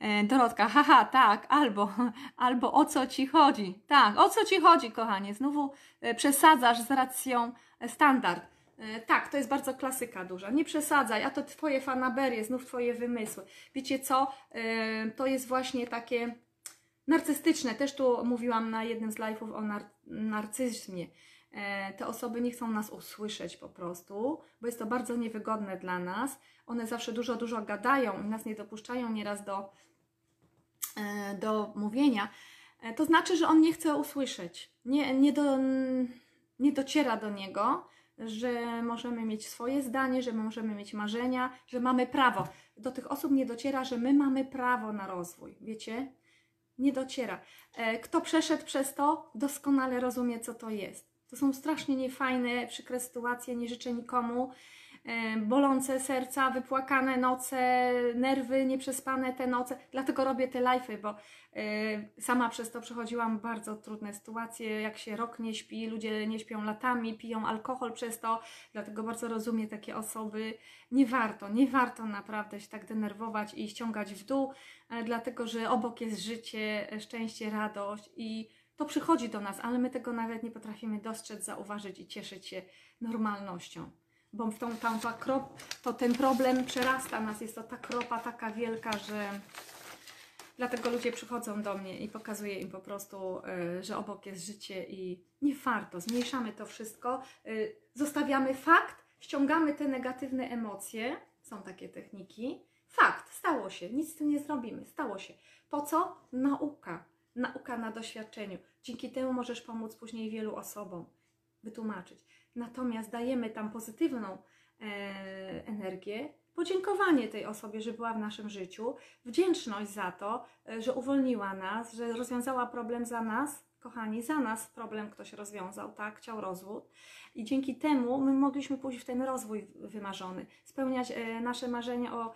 E, Dorotka, haha, tak, albo, albo o co ci chodzi? Tak, o co ci chodzi, kochanie? Znowu e, przesadzasz z racją e, standard. E, Tak, to jest bardzo klasyka duża. Nie przesadzaj, a to twoje fanaberie, znów twoje wymysły. Wiecie co? E, To jest właśnie takie narcystyczne. Też tu mówiłam na jednym z live'ów o nar- narcyzmie. E, Te osoby nie chcą nas usłyszeć po prostu, bo jest to bardzo niewygodne dla nas. One zawsze dużo, dużo gadają i nas nie dopuszczają nieraz do, do mówienia. To znaczy, że on nie chce usłyszeć. Nie, nie, do, nie dociera do niego, że możemy mieć swoje zdanie, że możemy mieć marzenia, że mamy prawo. Do tych osób nie dociera, że my mamy prawo na rozwój. Wiecie? Nie dociera. E, Kto przeszedł przez to, doskonale rozumie, co to jest. To są strasznie niefajne, przykre sytuacje, nie życzę nikomu. E, Bolące serca, wypłakane noce, nerwy nieprzespane te noce. Dlatego robię te live'y, bo e, sama przez to przechodziłam bardzo trudne sytuacje, jak się rok nie śpi, ludzie nie śpią latami, piją alkohol przez to, dlatego bardzo rozumiem takie osoby. Nie warto, nie warto naprawdę się tak denerwować i ściągać w dół, e, dlatego że obok jest życie, szczęście, radość i to przychodzi do nas, ale my tego nawet nie potrafimy dostrzec, zauważyć i cieszyć się normalnością. Bo w tą, tam ta krop, to ten problem przerasta nas, jest to ta kropa taka wielka, że dlatego ludzie przychodzą do mnie i pokazuję im po prostu, y, że obok jest życie i nie warto, zmniejszamy to wszystko, y, zostawiamy fakt, ściągamy te negatywne emocje, są takie techniki, fakt, stało się, nic z tym nie zrobimy, stało się. Po co? Nauka, nauka na doświadczeniu. Dzięki temu możesz pomóc później wielu osobom wytłumaczyć. Natomiast dajemy tam pozytywną e, energię, podziękowanie tej osobie, że była w naszym życiu, wdzięczność za to, e, że uwolniła nas, że rozwiązała problem za nas, kochani, za nas problem ktoś rozwiązał, tak, chciał rozwód. I dzięki temu my mogliśmy pójść w ten rozwój wymarzony, spełniać e, nasze marzenia o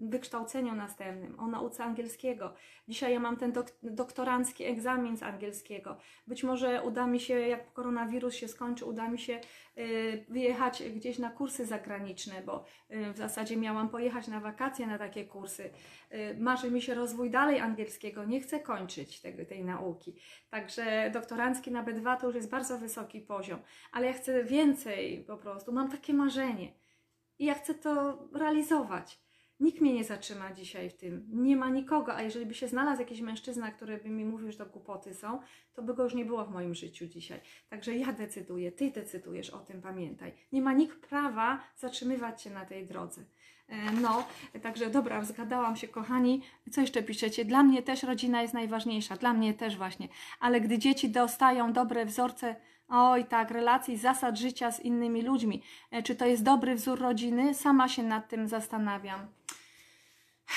wykształceniu następnym, o nauce angielskiego. Dzisiaj ja mam ten dok- doktorancki egzamin z angielskiego. Być może uda mi się, jak koronawirus się skończy, uda mi się y, wyjechać gdzieś na kursy zagraniczne, bo y, w zasadzie miałam pojechać na wakacje na takie kursy. Marzy mi się rozwój dalej angielskiego, nie chcę kończyć tego, tej nauki. Także doktorancki na B2 to już jest bardzo wysoki poziom, ale ja chcę więcej po prostu, mam takie marzenie i ja chcę to realizować. Nikt mnie nie zatrzyma dzisiaj w tym. Nie ma nikogo, a jeżeli by się znalazł jakiś mężczyzna, który by mi mówił, że to głupoty są, to by go już nie było w moim życiu dzisiaj. Także ja decyduję, ty decydujesz o tym, pamiętaj. Nie ma nikt prawa zatrzymywać cię na tej drodze. E, No, także dobra, zgadałam się, kochani. Co jeszcze piszecie? Dla mnie też rodzina jest najważniejsza, dla mnie też właśnie. Ale gdy dzieci dostają dobre wzorce, oj tak, relacji, zasad życia z innymi ludźmi, e, czy to jest dobry wzór rodziny? Sama się nad tym zastanawiam.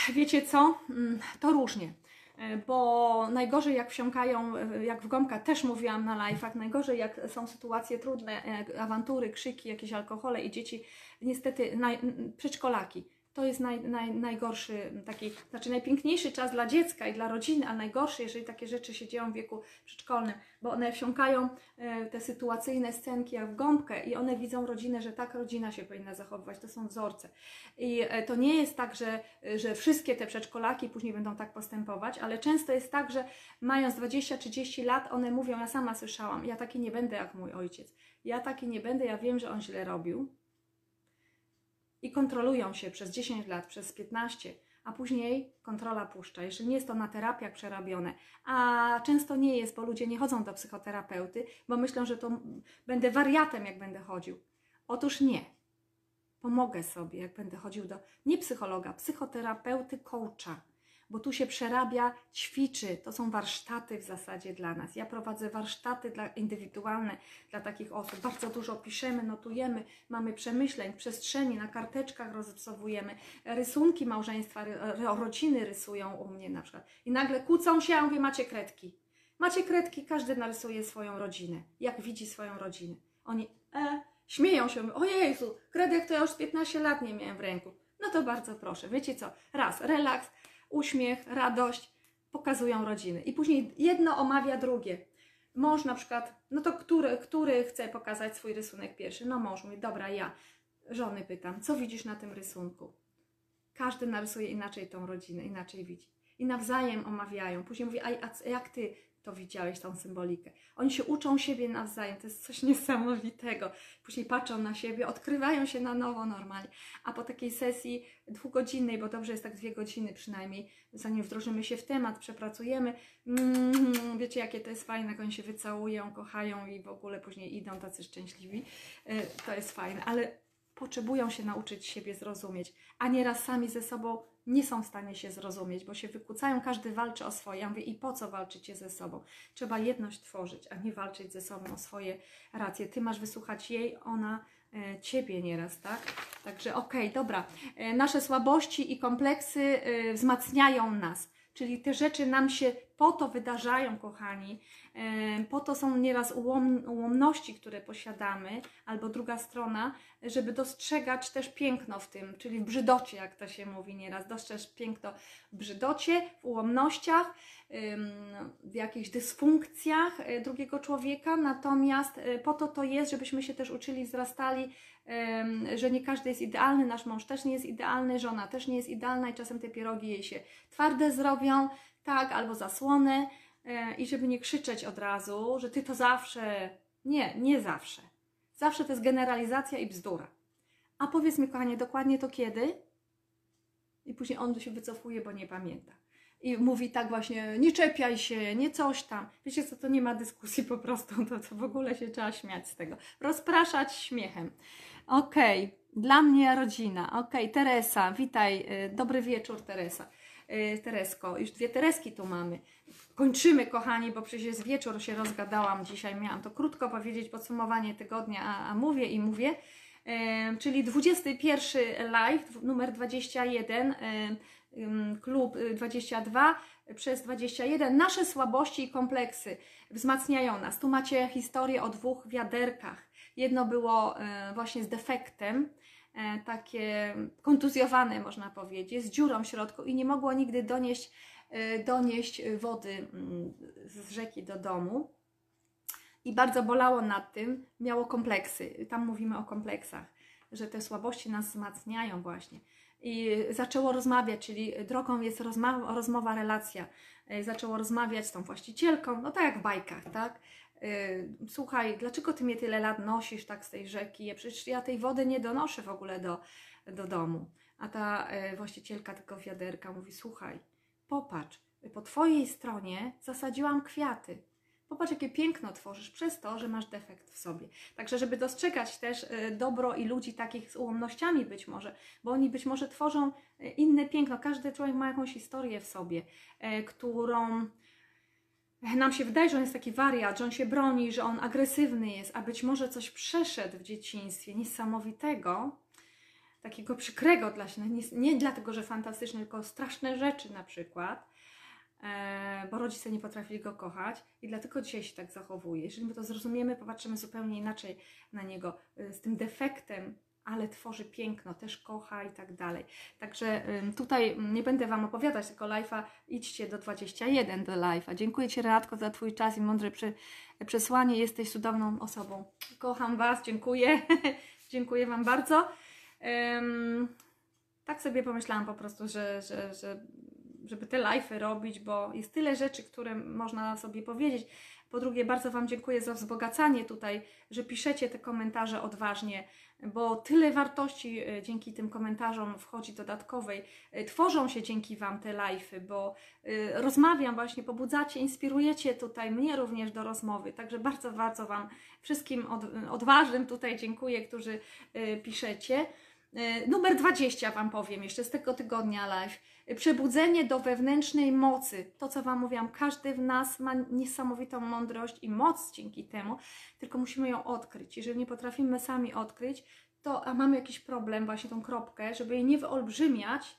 Wiecie co? Mm, To różnie. E, Bo najgorzej jak wsiąkają, e, jak w gąbka też mówiłam na live'ach, najgorzej jak są sytuacje trudne, e, awantury, krzyki, jakieś alkohole i dzieci, niestety naj, przedszkolaki. To jest naj, naj, najgorszy, taki, znaczy najpiękniejszy czas dla dziecka i dla rodziny, a najgorszy, jeżeli takie rzeczy się dzieją w wieku przedszkolnym, bo one wsiąkają e, te sytuacyjne scenki jak w gąbkę i one widzą rodzinę, że tak rodzina się powinna zachowywać, to są wzorce. I e, to nie jest tak, że, że wszystkie te przedszkolaki później będą tak postępować, ale często jest tak, że mając 20-30 lat, one mówią, ja sama słyszałam, ja taki nie będę jak mój ojciec, ja taki nie będę, ja wiem, że on źle robił, i kontrolują się przez 10 lat, przez 15, a później kontrola puszcza. Jeszcze nie jest to na terapiach przerabione, a często nie jest, bo ludzie nie chodzą do psychoterapeuty, bo myślą, że to będę wariatem, jak będę chodził. Otóż nie. Pomogę sobie, jak będę chodził do nie psychologa, psychoterapeuty, coacha bo tu się przerabia, ćwiczy. To są warsztaty w zasadzie dla nas. Ja prowadzę warsztaty dla, indywidualne dla takich osób. Bardzo dużo piszemy, notujemy, mamy przemyśleń, przestrzeni, na karteczkach rozrysowujemy, rysunki małżeństwa, rodziny rysują u mnie na przykład. I nagle kłócą się, a ja mówię, macie kredki. Macie kredki, każdy narysuje swoją rodzinę, jak widzi swoją rodzinę. Oni e, śmieją się, o Jezu, kredek to ja już 15 lat nie miałem w ręku. No to bardzo proszę, wiecie co, raz, relaks, uśmiech, radość pokazują rodziny. I później jedno omawia drugie. Mąż na przykład, no to który, który chce pokazać swój rysunek pierwszy? No mąż mówi, dobra, ja. Żony pytam, co widzisz na tym rysunku? Każdy narysuje inaczej tą rodzinę, inaczej widzi. I nawzajem omawiają. Później mówi, a, a jak ty to widziałeś, tą symbolikę. Oni się uczą siebie nawzajem, to jest coś niesamowitego. Później patrzą na siebie, odkrywają się na nowo normalnie. A po takiej sesji dwugodzinnej, bo dobrze jest tak dwie godziny przynajmniej, zanim wdrożymy się w temat, przepracujemy, mm, wiecie jakie to jest fajne, jak oni się wycałują, kochają i w ogóle później idą tacy szczęśliwi. E, to jest fajne, ale potrzebują się nauczyć siebie zrozumieć, a nieraz sami ze sobą nie są w stanie się zrozumieć, bo się wykłócają, każdy walczy o swoje. Ja mówię, i po co walczycie ze sobą? Trzeba jedność tworzyć, a nie walczyć ze sobą o swoje racje. Ty masz wysłuchać jej, ona e, ciebie nieraz, tak? Także okej, okay, dobra. E, nasze słabości i kompleksy e, wzmacniają nas. Czyli te rzeczy nam się po to wydarzają, kochani, po to są nieraz ułom, ułomności, które posiadamy, albo druga strona, żeby dostrzegać też piękno w tym, czyli w brzydocie, jak to się mówi nieraz, dostrzec piękno w brzydocie, w ułomnościach, w jakichś dysfunkcjach e, drugiego człowieka, natomiast e, po to to jest, żebyśmy się też uczyli, wzrastali, że nie każdy jest idealny, nasz mąż też nie jest idealny, żona też nie jest idealna i czasem te pierogi jej się twarde zrobią, tak, albo zasłony e, i żeby nie krzyczeć od razu, że ty to zawsze, nie, nie zawsze. Zawsze to jest generalizacja i bzdura. A powiedz mi, kochanie, dokładnie to kiedy? I później on się wycofuje, bo nie pamięta. I mówi tak właśnie, nie czepiaj się, nie coś tam. Wiecie co, to nie ma dyskusji po prostu, to, to w ogóle się trzeba śmiać z tego. Rozpraszać śmiechem. Okej, okay. dla mnie rodzina. Okej, okay. Teresa, witaj. Y, dobry wieczór, Teresa. Y, Teresko, już dwie Tereski tu mamy. Kończymy, kochani, bo przecież jest wieczór, się rozgadałam dzisiaj. Miałam to krótko powiedzieć, podsumowanie tygodnia, a, a mówię i mówię. E, czyli 21 live, numer 21, e, klub 22 przez 21. Nasze słabości i kompleksy wzmacniają nas. Tu macie historię o dwóch wiaderkach. Jedno było e, właśnie z defektem, E, takie kontuzjowane, można powiedzieć, z dziurą w środku i nie mogło nigdy donieść, donieść wody mm, z rzeki do domu. I bardzo bolało nad tym, miało kompleksy. Tam mówimy o kompleksach, że te słabości nas wzmacniają właśnie. I zaczęło rozmawiać, czyli drogą jest rozmowa, rozmowa relacja. E, zaczęło rozmawiać z tą właścicielką, no tak jak w bajkach, tak? Y, słuchaj, dlaczego ty mnie tyle lat nosisz tak z tej rzeki? Ja przecież ja tej wody nie donoszę w ogóle do, do domu. A ta y, właścicielka tego wiaderka mówi, słuchaj, popatrz, po twojej stronie zasadziłam kwiaty. Popatrz, jakie piękno tworzysz przez to, że masz defekt w sobie. Także, żeby dostrzegać też y, dobro i ludzi takich z ułomnościami być może, bo oni być może tworzą inne piękno. Każdy człowiek ma jakąś historię w sobie, którą nam się wydaje, że on jest taki wariat, że on się broni, że on agresywny jest, a być może coś przeszedł w dzieciństwie niesamowitego, takiego przykrego dla siebie, nie, nie dlatego, że fantastyczne, tylko straszne rzeczy na przykład, bo rodzice nie potrafili go kochać i dlatego dzisiaj się tak zachowuje. Jeżeli my to zrozumiemy, popatrzymy zupełnie inaczej na niego, e, z tym defektem, ale tworzy piękno, też kocha i tak dalej. Także tutaj nie będę Wam opowiadać tego live'a, idźcie do 21 do live'a. Dziękuję Ci Renatko za Twój czas i mądre przesłanie, jesteś cudowną osobą. Kocham Was, dziękuję, dziękuję Wam bardzo. Ym, tak sobie pomyślałam po prostu, że, że, że żeby te live'y robić, bo jest tyle rzeczy, które można sobie powiedzieć. Po drugie, bardzo Wam dziękuję za wzbogacanie tutaj, że piszecie te komentarze odważnie, bo tyle wartości e, dzięki tym komentarzom wchodzi dodatkowej. E, tworzą się dzięki Wam te live'y, bo e, rozmawiam właśnie, pobudzacie, inspirujecie tutaj mnie również do rozmowy. Także bardzo, bardzo Wam wszystkim odważnym tutaj dziękuję, którzy piszecie. Numer 20 Wam powiem jeszcze z tego tygodnia live Przebudzenie do wewnętrznej mocy. To, co Wam mówiłam, każdy w nas ma niesamowitą mądrość i moc dzięki temu, tylko musimy ją odkryć. Jeżeli nie potrafimy sami odkryć, to a mamy jakiś problem, właśnie tą kropkę, żeby jej nie wyolbrzymiać,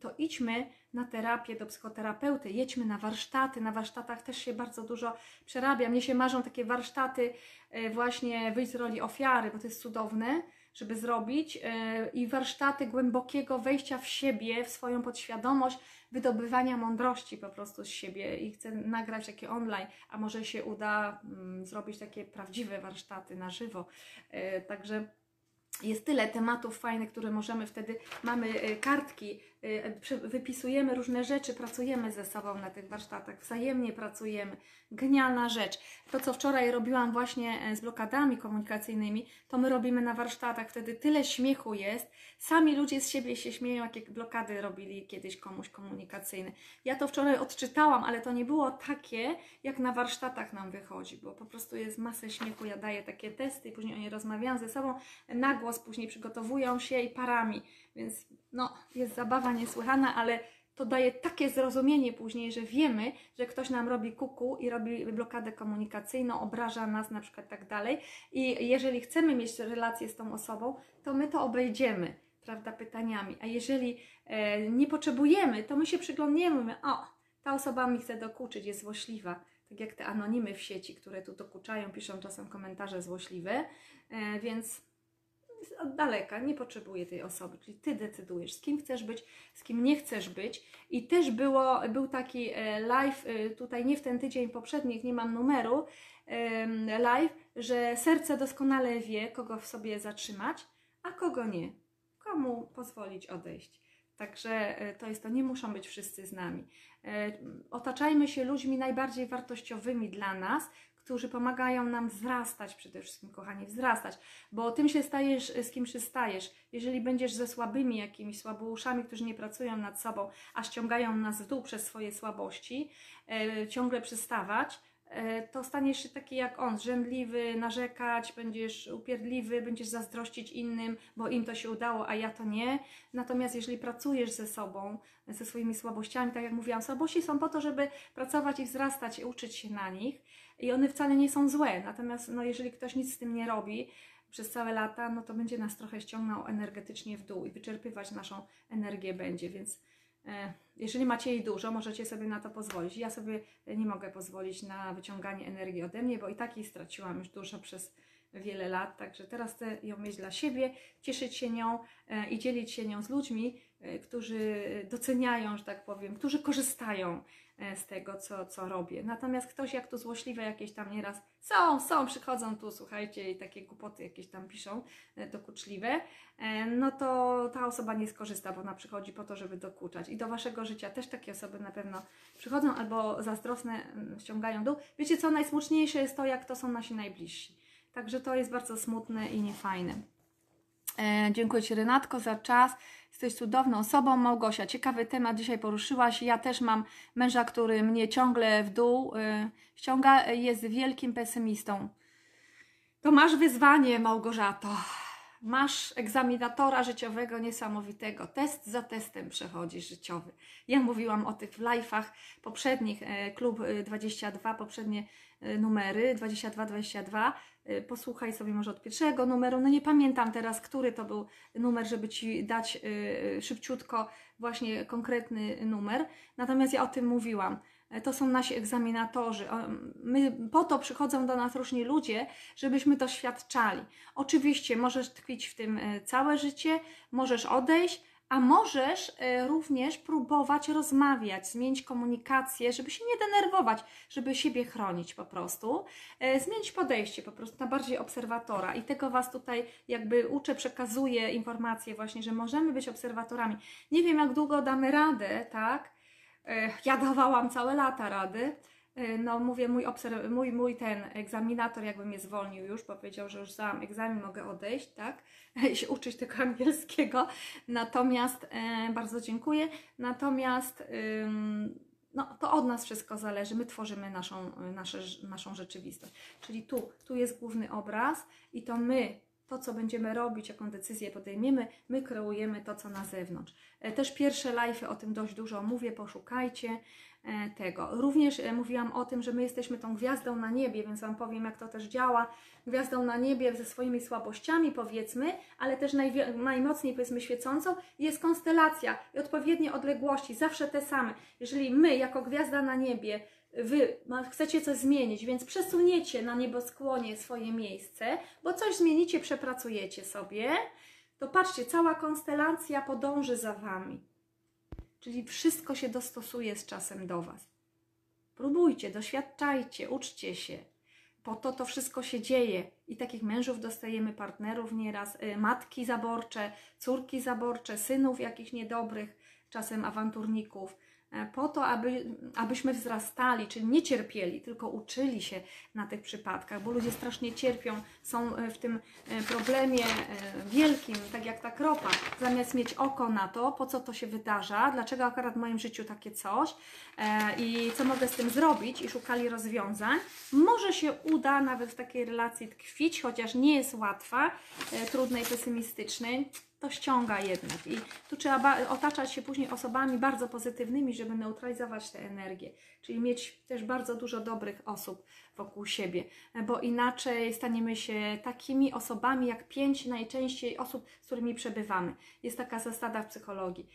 to idźmy na terapię do psychoterapeuty, jedźmy na warsztaty. Na warsztatach też się bardzo dużo przerabia. Mnie się marzą takie warsztaty, e, właśnie wyjść z roli ofiary, bo to jest cudowne żeby zrobić e, i warsztaty głębokiego wejścia w siebie, w swoją podświadomość, wydobywania mądrości po prostu z siebie i chcę nagrać takie online, a może się uda mm, zrobić takie prawdziwe warsztaty na żywo. E, także jest tyle tematów fajnych, które możemy wtedy, mamy e, kartki, wypisujemy różne rzeczy, pracujemy ze sobą na tych warsztatach, wzajemnie pracujemy. Genialna rzecz. To, co wczoraj robiłam właśnie e, z blokadami komunikacyjnymi, to my robimy na warsztatach. Wtedy tyle śmiechu jest. Sami ludzie z siebie się śmieją, jakie blokady robili kiedyś komuś komunikacyjne. Ja to wczoraj odczytałam, ale to nie było takie, jak na warsztatach nam wychodzi, bo po prostu jest masę śmiechu. Ja daję takie testy i później oni rozmawiają ze sobą na głos, później przygotowują się i parami. Więc no, jest zabawa niesłychana, ale to daje takie zrozumienie później, że wiemy, że ktoś nam robi kuku i robi blokadę komunikacyjną, obraża nas na przykład tak dalej. I jeżeli chcemy mieć relację z tą osobą, to my to obejdziemy, prawda, pytaniami. A jeżeli e, nie potrzebujemy, to my się przyglądniemy, my, o, ta osoba mi chce dokuczyć, jest złośliwa. Tak jak te anonimy w sieci, które tu dokuczają, piszą czasem komentarze złośliwe, e, więc od daleka, nie potrzebuję tej osoby, czyli Ty decydujesz, z kim chcesz być, z kim nie chcesz być. I też było, był taki e, live, e, tutaj nie w ten tydzień poprzednich, nie mam numeru, live, że serce doskonale wie, kogo w sobie zatrzymać, a kogo nie. Komu pozwolić odejść. Także e, to jest to, nie muszą być wszyscy z nami. Otaczajmy się ludźmi najbardziej wartościowymi dla nas, którzy pomagają nam wzrastać przede wszystkim, kochani, wzrastać, bo tym się stajesz, z kim się stajesz. Jeżeli będziesz ze słabymi jakimiś słabouszami, którzy nie pracują nad sobą, a ściągają nas w dół przez swoje słabości, e, ciągle przystawać, to staniesz się taki jak on, zrzędliwy, narzekać, będziesz upierdliwy, będziesz zazdrościć innym, bo im to się udało, a ja to nie. Natomiast jeżeli pracujesz ze sobą, ze swoimi słabościami, tak jak mówiłam, słabości są po to, żeby pracować i wzrastać uczyć się na nich i one wcale nie są złe. Natomiast no, jeżeli ktoś nic z tym nie robi przez całe lata, no to będzie nas trochę ściągnął energetycznie w dół i wyczerpywać naszą energię będzie, więc e, jeżeli macie jej dużo, możecie sobie na to pozwolić. Ja sobie nie mogę pozwolić na wyciąganie energii ode mnie, bo i tak jej straciłam już dużo przez wiele lat, także teraz chcę ją mieć dla siebie, cieszyć się nią e, i dzielić się nią z ludźmi, e, którzy doceniają, że tak powiem, którzy korzystają E, z tego, co, co robię. Natomiast ktoś jak tu złośliwe jakieś tam nieraz są, są, przychodzą tu, słuchajcie, i takie głupoty jakieś tam piszą, e, dokuczliwe, e, no to ta osoba nie skorzysta, bo ona przychodzi po to, żeby dokuczać. I do Waszego życia też takie osoby na pewno przychodzą albo zazdrosne mm, ściągają dół. Wiecie co, najsmutniejsze jest to, jak to są nasi najbliżsi. Także to jest bardzo smutne i niefajne. E, dziękuję Ci Renatko za czas. Jesteś cudowną osobą. Małgosia, ciekawy temat dzisiaj poruszyłaś. Ja też mam męża, który mnie ciągle w dół y, ściąga. Jest wielkim pesymistą. To masz wyzwanie, Małgorzato. Masz egzaminatora życiowego niesamowitego. Test za testem przechodzisz życiowy. Ja mówiłam o tych w live'ach poprzednich, e, klub 22, poprzednie numery 22-22 y, posłuchaj sobie może od pierwszego numeru. No nie pamiętam teraz, który to był numer, żeby Ci dać y, szybciutko właśnie konkretny numer. Natomiast ja o tym mówiłam. E, to są nasi egzaminatorzy. My, po to przychodzą do nas różni ludzie, żebyśmy doświadczali. Oczywiście możesz tkwić w tym e, całe życie, możesz odejść, a możesz e, również próbować rozmawiać, zmienić komunikację, żeby się nie denerwować, żeby siebie chronić po prostu. Zmienić podejście po prostu na bardziej obserwatora. I tego Was tutaj jakby uczę, przekazuję informacje właśnie, że możemy być obserwatorami. Nie wiem, jak długo damy radę, tak? Ja dawałam całe lata rady. No mówię, mój, mój, mój ten egzaminator jakby mnie zwolnił już, powiedział, że już zdałam egzamin, mogę odejść, tak, się uczyć tego angielskiego. Natomiast, e, bardzo dziękuję, natomiast no, to od nas wszystko zależy, my tworzymy naszą, nasze, naszą rzeczywistość. Czyli tu, tu jest główny obraz i to my to, co będziemy robić, jaką decyzję podejmiemy, my kreujemy to, co na zewnątrz. E, też pierwsze live o tym dość dużo mówię, poszukajcie e, tego. Również e, mówiłam o tym, że my jesteśmy tą gwiazdą na niebie, więc Wam powiem, jak to też działa. Gwiazdą na niebie ze swoimi słabościami, powiedzmy, ale też najmocniej, powiedzmy, świecącą jest konstelacja i odpowiednie odległości, zawsze te same. Jeżeli my, jako gwiazda na niebie, Wy chcecie coś zmienić, więc przesuniecie na nieboskłonie swoje miejsce, bo coś zmienicie, przepracujecie sobie, to patrzcie, cała konstelacja podąży za Wami. Czyli wszystko się dostosuje z czasem do Was. Próbujcie, doświadczajcie, uczcie się. Po to to wszystko się dzieje. I takich mężów dostajemy, partnerów nieraz, y, matki zaborcze, córki zaborcze, synów jakichś niedobrych, czasem awanturników. E, po to, aby, abyśmy wzrastali, czyli nie cierpieli, tylko uczyli się na tych przypadkach, bo ludzie strasznie cierpią, są e, w tym e, problemie wielkim, tak jak ta kropa, zamiast mieć oko na to, po co to się wydarza, dlaczego akurat w moim życiu takie coś i co mogę z tym zrobić i szukali rozwiązań, może się uda nawet w takiej relacji tkwić, chociaż nie jest łatwa, trudnej, pesymistycznej, to ściąga jednak. I tu trzeba otaczać się później osobami bardzo pozytywnymi, żeby neutralizować tę energię. Czyli mieć też bardzo dużo dobrych osób wokół siebie, bo inaczej staniemy się takimi osobami jak pięć najczęściej osób, z którymi przebywamy. Jest taka zasada w psychologii.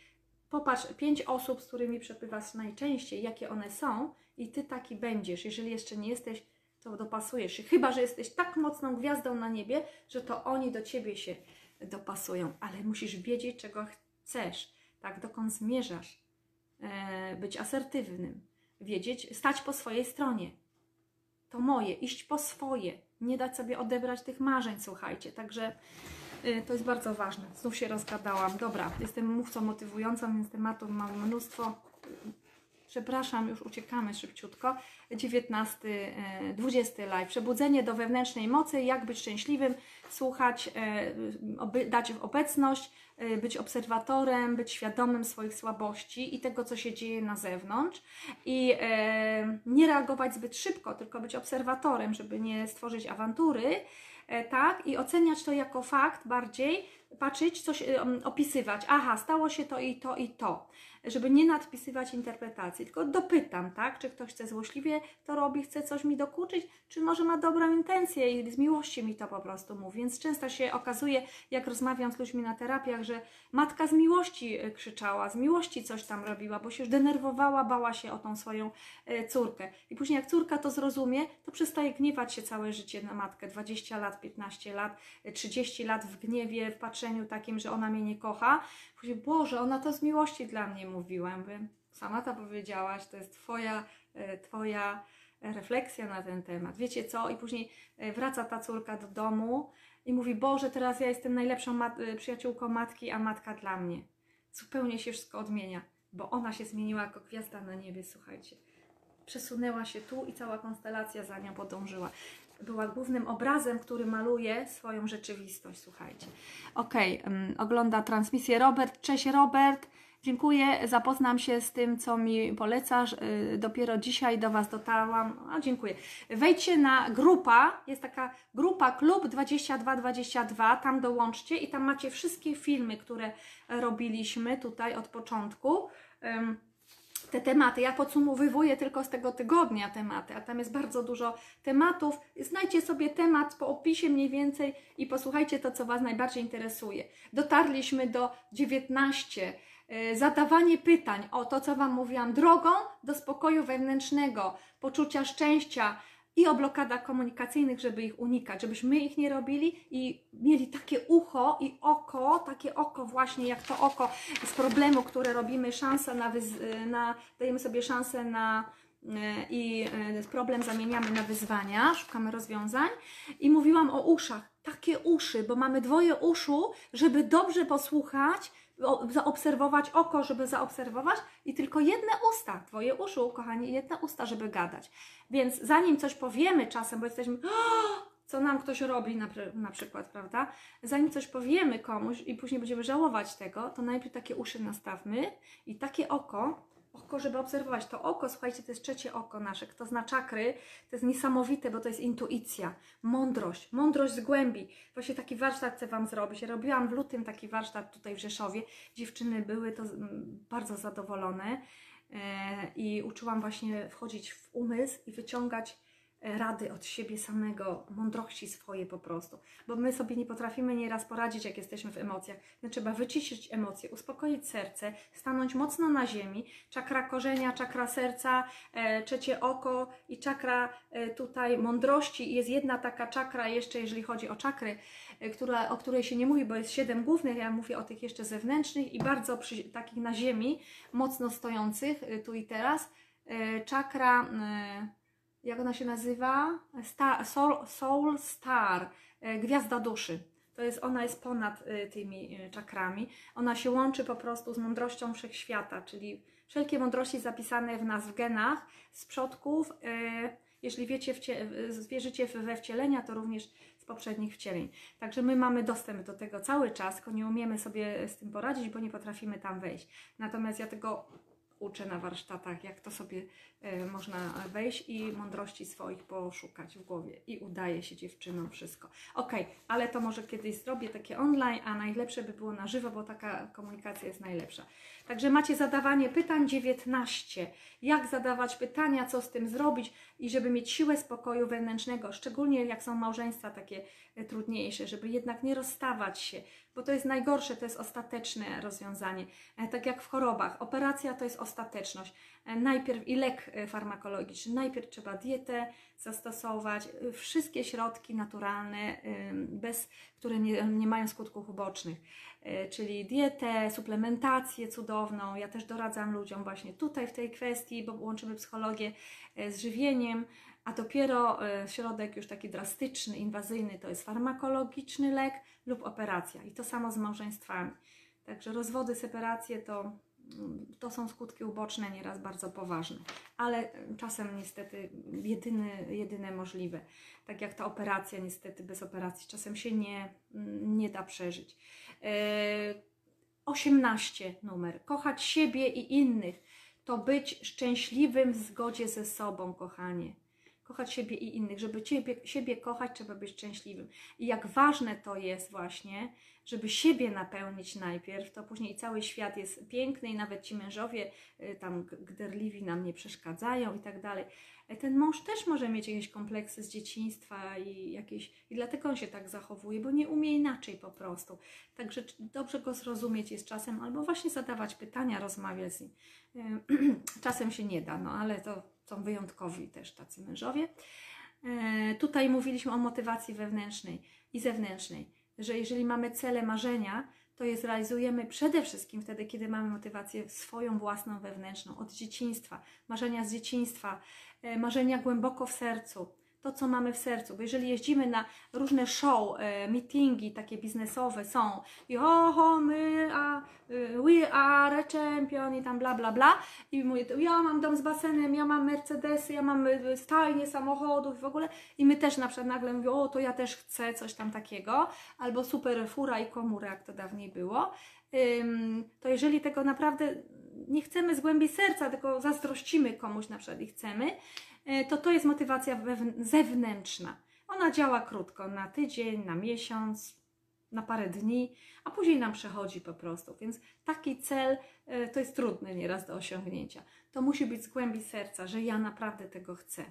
Popatrz, pięć osób, z którymi przebywasz najczęściej, jakie one są, i ty taki będziesz. Jeżeli jeszcze nie jesteś, to dopasujesz się. Chyba, że jesteś tak mocną gwiazdą na niebie, że to oni do ciebie się dopasują, ale musisz wiedzieć, czego chcesz, tak, dokąd zmierzasz, e, być asertywnym, wiedzieć, stać po swojej stronie. To moje, iść po swoje, nie dać sobie odebrać tych marzeń, słuchajcie. Także y, to jest bardzo ważne. Znów się rozgadałam. Dobra, jestem mówcą motywującą, więc tematów mam mnóstwo. Przepraszam, już uciekamy szybciutko. 19, 20 e, live. Przebudzenie do wewnętrznej mocy, jak być szczęśliwym, słuchać, e, dać obecność, e, być obserwatorem, być świadomym swoich słabości i tego, co się dzieje na zewnątrz. I nie reagować zbyt szybko, tylko być obserwatorem, żeby nie stworzyć awantury, tak? I oceniać to jako fakt bardziej, patrzeć, coś opisywać. Aha, stało się to i to i to żeby nie nadpisywać interpretacji, tylko dopytam, tak? Czy ktoś chce złośliwie to robi, chce coś mi dokuczyć, czy może ma dobrą intencję i z miłości mi to po prostu mówi. Więc często się okazuje, jak rozmawiam z ludźmi na terapiach, że matka z miłości e, krzyczała, z miłości coś tam robiła, bo się już denerwowała, bała się o tą swoją e, córkę. I później jak córka to zrozumie, to przestaje gniewać się całe życie na matkę. 20 lat, 15 lat, 30 e, lat w gniewie, w patrzeniu takim, że ona mnie nie kocha. Później, Boże, ona to z miłości dla mnie mówiła. Mówię, sama to powiedziałaś, to jest Twoja, e, twoja refleksja na ten temat. Wiecie co? I później e, wraca ta córka do domu i mówi, Boże, teraz ja jestem najlepszą mat e, przyjaciółką matki, a matka dla mnie. Zupełnie się wszystko odmienia, bo ona się zmieniła jako gwiazda na niebie, słuchajcie. Przesunęła się tu i cała konstelacja za nią podążyła była głównym obrazem, który maluje swoją rzeczywistość. Słuchajcie. Ok, ogląda transmisję Robert. Cześć Robert. Dziękuję, zapoznam się z tym, co mi polecasz. Yy, dopiero dzisiaj do Was dotarłam. A, dziękuję. Wejdźcie na grupa, jest taka grupa Klub 2222, tam dołączcie i tam macie wszystkie filmy, które robiliśmy tutaj od początku. Te tematy. Ja podsumowywuję tylko z tego tygodnia tematy, a tam jest bardzo dużo tematów. Znajdźcie sobie temat po opisie mniej więcej i posłuchajcie to, co Was najbardziej interesuje. Dotarliśmy do 19. E, Zadawanie pytań o to, co Wam mówiłam, drogą do spokoju wewnętrznego, poczucia szczęścia i o blokadach komunikacyjnych, żeby ich unikać, żebyśmy ich nie robili i mieli takie ucho i oko, takie oko właśnie jak to oko z problemu, które robimy, szansa na, na dajemy sobie szansę na e, i e, problem zamieniamy na wyzwania, szukamy rozwiązań. I mówiłam o uszach, takie uszy, bo mamy dwoje uszu, żeby dobrze posłuchać, zaobserwować oko, żeby zaobserwować i tylko jedne usta, dwoje uszu, kochani, jedne usta, żeby gadać. Więc zanim coś powiemy czasem, bo jesteśmy, co nam ktoś robi na, na przykład, prawda? Zanim coś powiemy komuś i później będziemy żałować tego, to najpierw takie uszy nastawmy i takie oko, oko, żeby obserwować. To oko, słuchajcie, to jest trzecie oko nasze. Kto zna czakry, to jest niesamowite, bo to jest intuicja, mądrość, mądrość z głębi. Właśnie taki warsztat chcę Wam zrobić. Robiłam w lutym taki warsztat tutaj w Rzeszowie. Dziewczyny były to bardzo zadowolone e, i uczyłam właśnie wchodzić w umysł i wyciągać rady od siebie samego, mądrości swoje po prostu. Bo my sobie nie potrafimy nieraz poradzić, jak jesteśmy w emocjach. No, trzeba wyciszyć emocje, uspokoić serce, stanąć mocno na ziemi. Czakra korzenia, czakra serca, e, trzecie oko i czakra e, tutaj mądrości. Jest jedna taka czakra jeszcze, jeżeli chodzi o czakry, e, która, o której się nie mówi, bo jest siedem głównych, ja mówię o tych jeszcze zewnętrznych i bardzo przy, takich na ziemi, mocno stojących tu i teraz. Czakra, jak ona się nazywa? Star, soul, soul Star, e, gwiazda duszy. To jest, ona jest ponad e, tymi e, czakrami. Ona się łączy po prostu z mądrością wszechświata, czyli wszelkie mądrości zapisane w nas w genach z przodków. Jeśli wiecie, wierzycie we wcielenia, to również z poprzednich wcieleń. Także my mamy dostęp do tego cały czas, tylko nie umiemy sobie z tym poradzić, bo nie potrafimy tam wejść. Natomiast ja tego uczę na warsztatach, jak to sobie można wejść i mądrości swoich poszukać w głowie. I udaje się dziewczynom wszystko. Ok, ale to może kiedyś zrobię takie online, a najlepsze by było na żywo, bo taka komunikacja jest najlepsza. Także macie zadawanie pytań 19. Jak zadawać pytania, co z tym zrobić i żeby mieć siłę spokoju wewnętrznego, szczególnie jak są małżeństwa takie trudniejsze, żeby jednak nie rozstawać się, bo to jest najgorsze, to jest ostateczne rozwiązanie. E, Tak jak w chorobach, operacja to jest ostateczność. E, Najpierw i lek e, farmakologiczny, najpierw trzeba dietę zastosować, e, wszystkie środki naturalne, bez, które nie, nie mają skutków ubocznych, E, czyli dietę, suplementację cudowną. Ja też doradzam ludziom właśnie tutaj w tej kwestii, bo łączymy psychologię e, z żywieniem, a dopiero e, środek już taki drastyczny, inwazyjny to jest farmakologiczny lek lub operacja. I to samo z małżeństwami. Także rozwody, separacje to, mm, to są skutki uboczne, nieraz bardzo poważne, ale e, czasem niestety jedyny, jedyne możliwe. Tak jak ta operacja, niestety bez operacji czasem się nie, mm, nie da przeżyć. E, 18 numer. Kochać siebie i innych to być szczęśliwym w zgodzie ze sobą, kochanie. Kochać siebie i innych. Żeby ciebie, siebie kochać, trzeba być szczęśliwym. I jak ważne to jest właśnie, żeby siebie napełnić najpierw, to później cały świat jest piękny i nawet ci mężowie y, tam gderliwi nam nie przeszkadzają i tak dalej. E, Ten mąż też może mieć jakieś kompleksy z dzieciństwa i jakieś, i dlatego on się tak zachowuje, bo nie umie inaczej po prostu. Także dobrze go zrozumieć jest czasem, albo właśnie zadawać pytania, rozmawiać z nim. Ym, Czasem się nie da, no ale to są wyjątkowi też tacy mężowie. E, Tutaj mówiliśmy o motywacji wewnętrznej i zewnętrznej, że jeżeli mamy cele, marzenia, to je zrealizujemy przede wszystkim wtedy, kiedy mamy motywację swoją własną wewnętrzną, od dzieciństwa, marzenia z dzieciństwa, e, marzenia głęboko w sercu, to co mamy w sercu, bo jeżeli jeździmy na różne show, e, meetingi takie biznesowe są i oho, my, a, y, we are champion i tam bla bla bla i mówię, to ja mam dom z basenem, ja mam Mercedesy, ja mam y, stajnie samochodów w ogóle i my też na przykład nagle mówię, o to ja też chcę coś tam takiego, albo super fura i komóra, jak to dawniej było, to jeżeli tego naprawdę nie chcemy z głębi serca, tylko zazdrościmy komuś na przykład i chcemy, to to jest motywacja zewnętrzna. Ona działa krótko, na tydzień, na miesiąc, na parę dni, a później nam przechodzi po prostu. Więc taki cel e, to jest trudny nieraz do osiągnięcia. To musi być z głębi serca, że ja naprawdę tego chcę.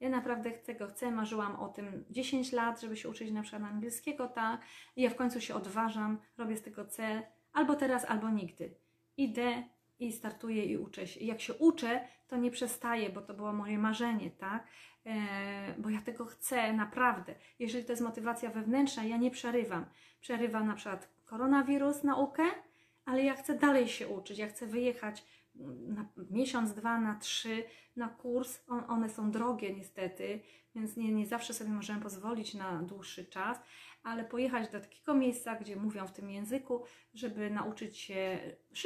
Ja naprawdę tego chcę, marzyłam o tym 10 lat, żeby się uczyć na przykład angielskiego, tak? I ja w końcu się odważam, robię z tego cel, albo teraz, albo nigdy. Idę i startuję i uczę się. I jak się uczę, to nie przestaję, bo to było moje marzenie, tak? E, bo ja tego chcę naprawdę. Jeżeli to jest motywacja wewnętrzna, ja nie przerywam. Przerywam na przykład koronawirus, naukę, ale ja chcę dalej się uczyć. Ja chcę wyjechać na miesiąc, dwa, na trzy na kurs. On, one są drogie niestety, więc nie, nie zawsze sobie możemy pozwolić na dłuższy czas, ale pojechać do takiego miejsca, gdzie mówią w tym języku, żeby nauczyć się,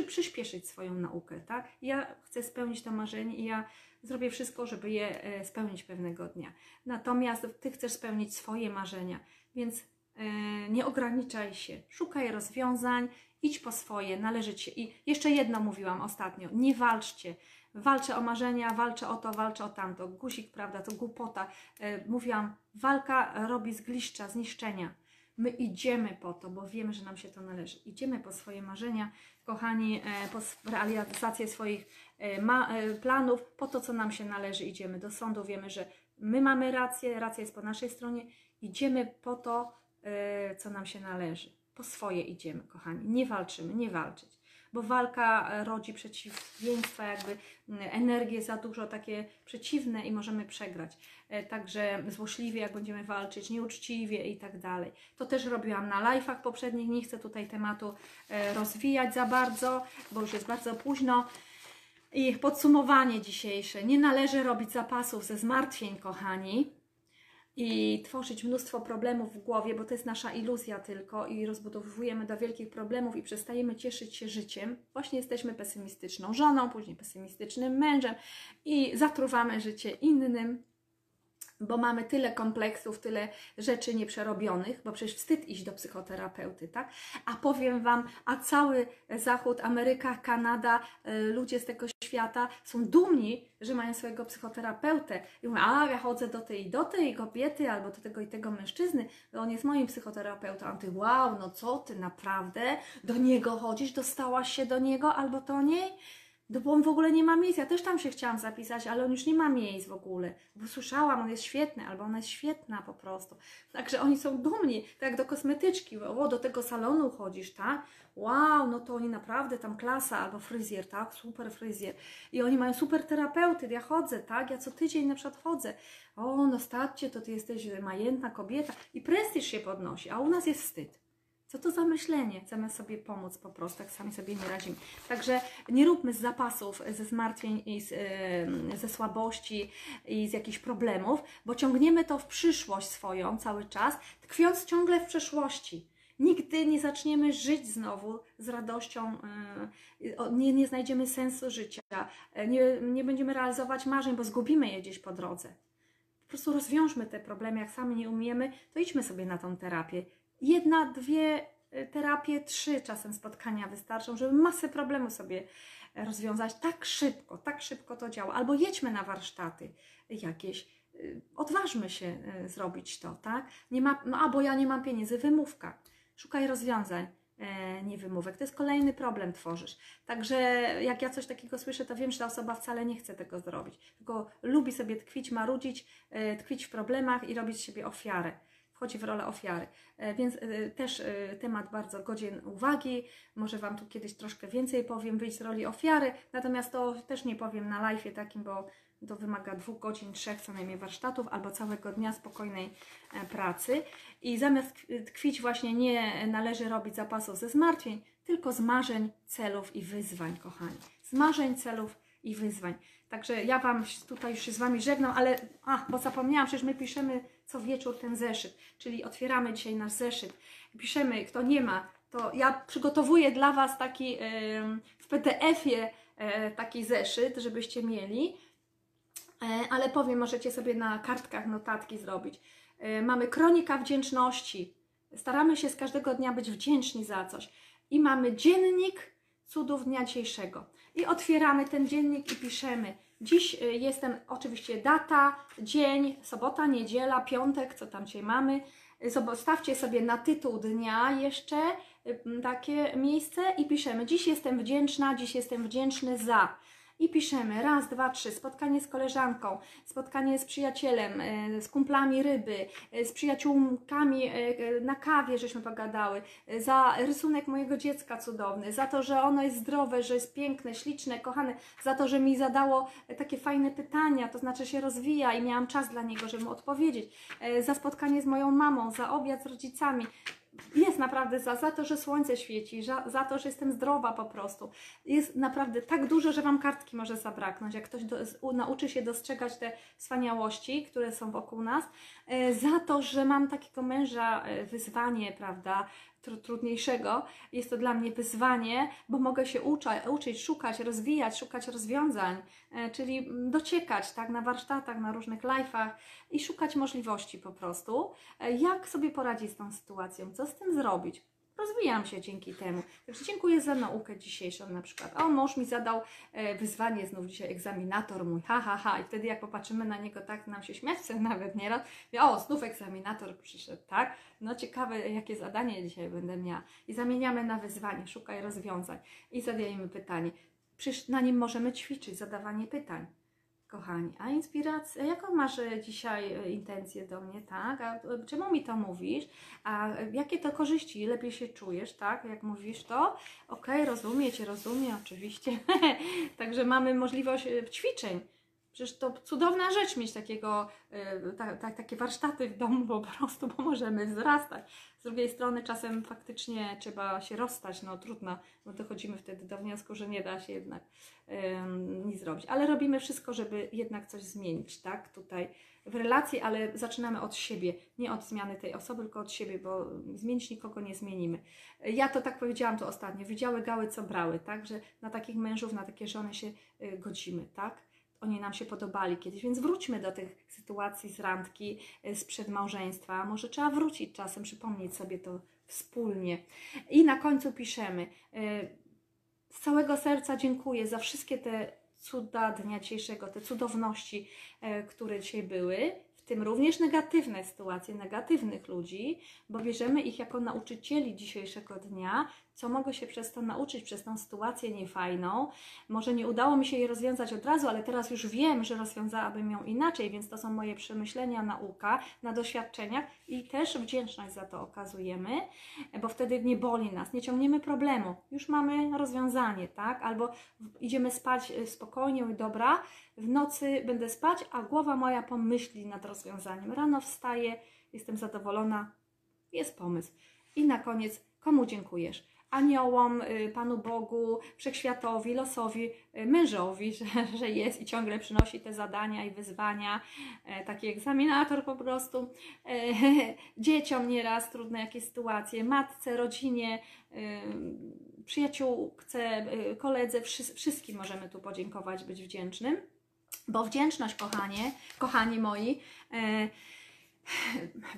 przyspieszyć swoją naukę, tak? Ja chcę spełnić to marzenie i ja zrobię wszystko, żeby je e, spełnić pewnego dnia. Natomiast Ty chcesz spełnić swoje marzenia, więc e, nie ograniczaj się, szukaj rozwiązań, idź po swoje, należy Ci. I jeszcze jedno mówiłam ostatnio, nie walczcie. Walczę o marzenia, walczę o to, walczę o tamto. Guzik, prawda, to głupota. E, mówiłam, walka robi zgliszcza, zniszczenia. My idziemy po to, bo wiemy, że nam się to należy. Idziemy po swoje marzenia, kochani, e, po realizację swoich e, planów, po to, co nam się należy. Idziemy do sądu, wiemy, że my mamy rację, racja jest po naszej stronie. Idziemy po to, co nam się należy. Po swoje idziemy, kochani. Nie walczymy, nie walczyć bo walka e, rodzi przeciwieństwa, jakby energie za dużo takie przeciwne i możemy przegrać. E, także złośliwie, jak będziemy walczyć, nieuczciwie i tak dalej. To też robiłam na live'ach poprzednich, nie chcę tutaj tematu e, rozwijać za bardzo, bo już jest bardzo późno. I podsumowanie dzisiejsze. Nie należy robić zapasów ze zmartwień, kochani i tworzyć mnóstwo problemów w głowie, bo to jest nasza iluzja tylko i rozbudowujemy do wielkich problemów i przestajemy cieszyć się życiem. Właśnie jesteśmy pesymistyczną żoną, później pesymistycznym mężem i zatruwamy życie innym, bo mamy tyle kompleksów, tyle rzeczy nieprzerobionych, bo przecież wstyd iść do psychoterapeuty, tak? A powiem Wam, a cały Zachód, Ameryka, Kanada, y, ludzie z tego świata są dumni, że mają swojego psychoterapeutę. I mówią, a ja chodzę do tej i do tej kobiety, albo do tego i tego mężczyzny, on jest moim psychoterapeutą. A ty, wow, no co ty, naprawdę? Do niego chodzisz? Dostałaś się do niego albo do niej? No bo on w ogóle nie ma miejsc. Ja też tam się chciałam zapisać, ale on już nie ma miejsc w ogóle. Bo słyszałam, on jest świetny, albo ona jest świetna po prostu. Także oni są dumni, tak jak do kosmetyczki. O, do tego salonu chodzisz, tak? Wow, no to oni naprawdę tam klasa, albo fryzjer, tak? Super fryzjer. I oni mają super terapeuty. Ja chodzę, tak? Ja co tydzień na przykład chodzę. O, no staćcie, to ty jesteś majętna kobieta. I prestiż się podnosi, a u nas jest wstyd. Co to za myślenie? Chcemy sobie pomóc po prostu, tak sami sobie nie radzimy. Także nie róbmy z zapasów, ze zmartwień i z, yy, ze słabości i z jakichś problemów, bo ciągniemy to w przyszłość swoją cały czas, tkwiąc ciągle w przeszłości. Nigdy nie zaczniemy żyć znowu z radością, yy, nie, nie znajdziemy sensu życia, yy, nie, nie będziemy realizować marzeń, bo zgubimy je gdzieś po drodze. Po prostu rozwiążmy te problemy, jak sami nie umiemy, to idźmy sobie na tą terapię jedna, dwie y, terapie, trzy czasem spotkania wystarczą, żeby masę problemów sobie rozwiązać tak szybko, tak szybko to działa. Albo jedźmy na warsztaty jakieś, y, odważmy się y, zrobić to, tak? Nie ma, no albo ja nie mam pieniędzy, wymówka. Szukaj rozwiązań, e, nie wymówek. To jest kolejny problem tworzysz. Także jak ja coś takiego słyszę, to wiem, że ta osoba wcale nie chce tego zrobić, tylko lubi sobie tkwić, marudzić, e, tkwić w problemach i robić z siebie ofiarę wchodzi w rolę ofiary. E, więc e, też e, temat bardzo godzien uwagi. Może Wam tu kiedyś troszkę więcej powiem, wyjść z roli ofiary, natomiast to też nie powiem na live takim, bo to wymaga dwóch godzin, trzech co najmniej warsztatów albo całego dnia spokojnej pracy. I zamiast tkwić właśnie nie należy robić zapasów ze zmartwień, tylko z marzeń, celów i wyzwań, kochani. Z marzeń, celów i wyzwań. Także ja Wam tutaj już się z Wami żegnam, ale, a, bo zapomniałam, przecież my piszemy co wieczór ten zeszyt, czyli otwieramy dzisiaj nasz zeszyt, piszemy, kto nie ma, to ja przygotowuję dla Was taki w PDF-ie yy, taki zeszyt, żebyście mieli, yy, ale powiem, możecie sobie na kartkach notatki zrobić. Mamy kronika wdzięczności, staramy się z każdego dnia być wdzięczni za coś i mamy dziennik cudów dnia dzisiejszego. I otwieramy ten dziennik i piszemy. Dziś y, jestem oczywiście data, dzień, sobota, niedziela, piątek, co tam dzisiaj mamy. Stawcie sobie na tytuł dnia jeszcze y, takie miejsce i piszemy: Dziś jestem wdzięczna, dziś jestem wdzięczny za. I piszemy. Raz, dwa, trzy, spotkanie z koleżanką, spotkanie z przyjacielem, e, z kumplami ryby, e, z przyjaciółkami e, na kawie, żeśmy pogadały, za rysunek mojego dziecka cudowny, za to, że ono jest zdrowe, że jest piękne, śliczne, kochane, za to, że mi zadało takie fajne pytania, to znaczy się rozwija i miałam czas dla niego, żeby mu odpowiedzieć, za spotkanie z moją mamą, za obiad z rodzicami, jest naprawdę za, za to, że słońce świeci, za, za to, że jestem zdrowa po prostu. Jest naprawdę tak dużo, że Wam kartki może zabraknąć. Jak ktoś do, nauczy się dostrzegać te wspaniałości, które są wokół nas, e, za to, że mam takiego męża, e, wyzwanie, prawda, trudniejszego. Jest to dla mnie wyzwanie, bo mogę się ucza, uczyć, szukać, rozwijać, szukać rozwiązań, e, czyli dociekać tak, na warsztatach, na różnych live'ach i szukać możliwości po prostu, e, jak sobie poradzić z tą sytuacją, co z tym zrobić rozwijam się dzięki temu. Także dziękuję za naukę dzisiejszą na przykład. O, mąż mi zadał e, wyzwanie, znów dzisiaj egzaminator mój, ha, ha, ha. I wtedy jak popatrzymy na niego, tak nam się śmiać chce nawet nieraz. O, znów egzaminator przyszedł, tak? No ciekawe, jakie zadanie dzisiaj będę miała. I zamieniamy na wyzwanie, szukaj rozwiązań. I zadajemy pytanie. Przecież na nim możemy ćwiczyć zadawanie pytań kochani. A inspiracja, jaką masz e, dzisiaj e, intencję do mnie, tak? A e, czemu mi to mówisz? A jakie to korzyści? Lepiej się czujesz, tak? Jak mówisz to? Okej, okay, rozumiem Cię, rozumiem, oczywiście. Także mamy możliwość ćwiczeń. Przecież to cudowna rzecz mieć takiego, ta, ta, takie warsztaty w domu po prostu, bo możemy wzrastać. Z drugiej strony czasem faktycznie trzeba się rozstać, no trudno, bo dochodzimy wtedy do wniosku, że nie da się jednak um, nic zrobić. Ale robimy wszystko, żeby jednak coś zmienić, tak? Tutaj w relacji, ale zaczynamy od siebie, nie od zmiany tej osoby, tylko od siebie, bo zmienić nikogo nie zmienimy. Ja to tak powiedziałam to ostatnio, widziały gały, co brały, tak? Że na takich mężów, na takie żony się y, godzimy, tak? Oni nam się podobali kiedyś, więc wróćmy do tych sytuacji z randki, e, sprzed małżeństwa. Może trzeba wrócić czasem, przypomnieć sobie to wspólnie. I na końcu piszemy: e, Z całego serca dziękuję za wszystkie te cuda dnia dzisiejszego, te cudowności, e, które dzisiaj były tym również negatywne sytuacje, negatywnych ludzi, bo bierzemy ich jako nauczycieli dzisiejszego dnia, co mogę się przez to nauczyć, przez tą sytuację niefajną. Może nie udało mi się jej rozwiązać od razu, ale teraz już wiem, że rozwiązałabym ją inaczej, więc to są moje przemyślenia, nauka na doświadczeniach i też wdzięczność za to okazujemy, bo wtedy nie boli nas, nie ciągniemy problemu, już mamy rozwiązanie, tak? Albo idziemy spać y, spokojnie i dobra, w nocy będę spać, a głowa moja pomyśli nad rozwiązaniem. Rano wstaję, jestem zadowolona, jest pomysł. I na koniec, komu dziękujesz? Aniołom, y, Panu Bogu, Wszechświatowi, losowi, y, mężowi, że, że jest i ciągle przynosi te zadania i wyzwania, e, taki egzaminator po prostu, e, dzieciom nieraz trudne jakieś sytuacje, matce, rodzinie, y, przyjaciółce, koledze, wszystkim możemy tu podziękować, być wdzięcznym. Bo wdzięczność, kochanie, kochani moi, e,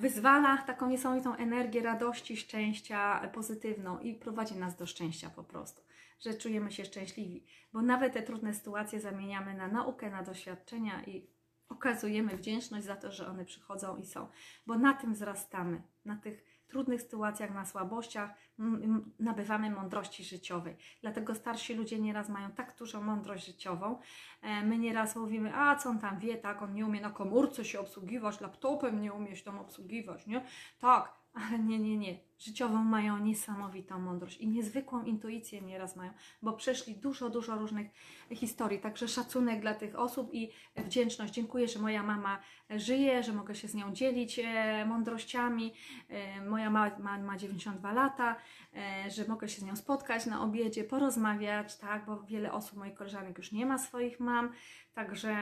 wyzwala taką niesamowitą energię radości, szczęścia pozytywną i prowadzi nas do szczęścia po prostu, że czujemy się szczęśliwi, bo nawet te trudne sytuacje zamieniamy na naukę, na doświadczenia i okazujemy wdzięczność za to, że one przychodzą i są, bo na tym wzrastamy, na tych trudnych sytuacjach, na słabościach nabywamy mądrości życiowej. Dlatego starsi ludzie nieraz mają tak dużą mądrość życiową. E, my nieraz mówimy, a co on tam wie, tak, on nie umie na komórce się obsługiwać, laptopem nie umie się tam obsługiwać, nie? Tak, ale nie, nie, nie. Życiową mają niesamowitą mądrość i niezwykłą intuicję nieraz mają, bo przeszli dużo, dużo różnych historii. Także szacunek dla tych osób i wdzięczność. Dziękuję, że moja mama żyje, że mogę się z nią dzielić e, mądrościami. E, moja mama ma 92 lata, e, że mogę się z nią spotkać na obiedzie, porozmawiać, tak, bo wiele osób, moich koleżanek już nie ma swoich mam. Także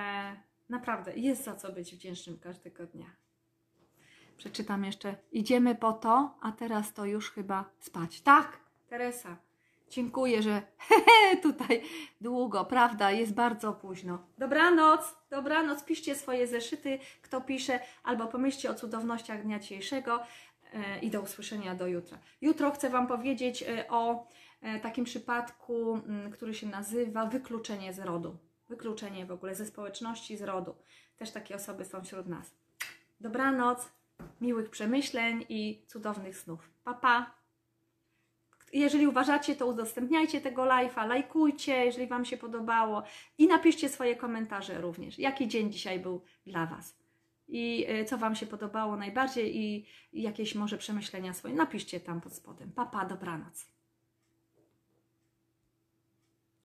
naprawdę jest za co być wdzięcznym każdego dnia. Przeczytam jeszcze. Idziemy po to, a teraz to już chyba spać. Tak, Teresa. Dziękuję, że tutaj długo, prawda? Jest bardzo późno. Dobranoc, dobranoc. Piszcie swoje zeszyty, kto pisze, albo pomyślcie o cudownościach dnia dzisiejszego e, i do usłyszenia do jutra. Jutro chcę Wam powiedzieć e, o e, takim przypadku, mm, który się nazywa wykluczenie z rodu. Wykluczenie w ogóle ze społeczności, z rodu. Też takie osoby są wśród nas. Dobranoc. Miłych przemyśleń i cudownych snów. Pa, pa! Jeżeli uważacie, to udostępniajcie tego live'a, lajkujcie, jeżeli Wam się podobało i napiszcie swoje komentarze również, jaki dzień dzisiaj był dla Was i y, co Wam się podobało najbardziej i jakieś może przemyślenia swoje. Napiszcie tam pod spodem. Papa, pa, dobranoc.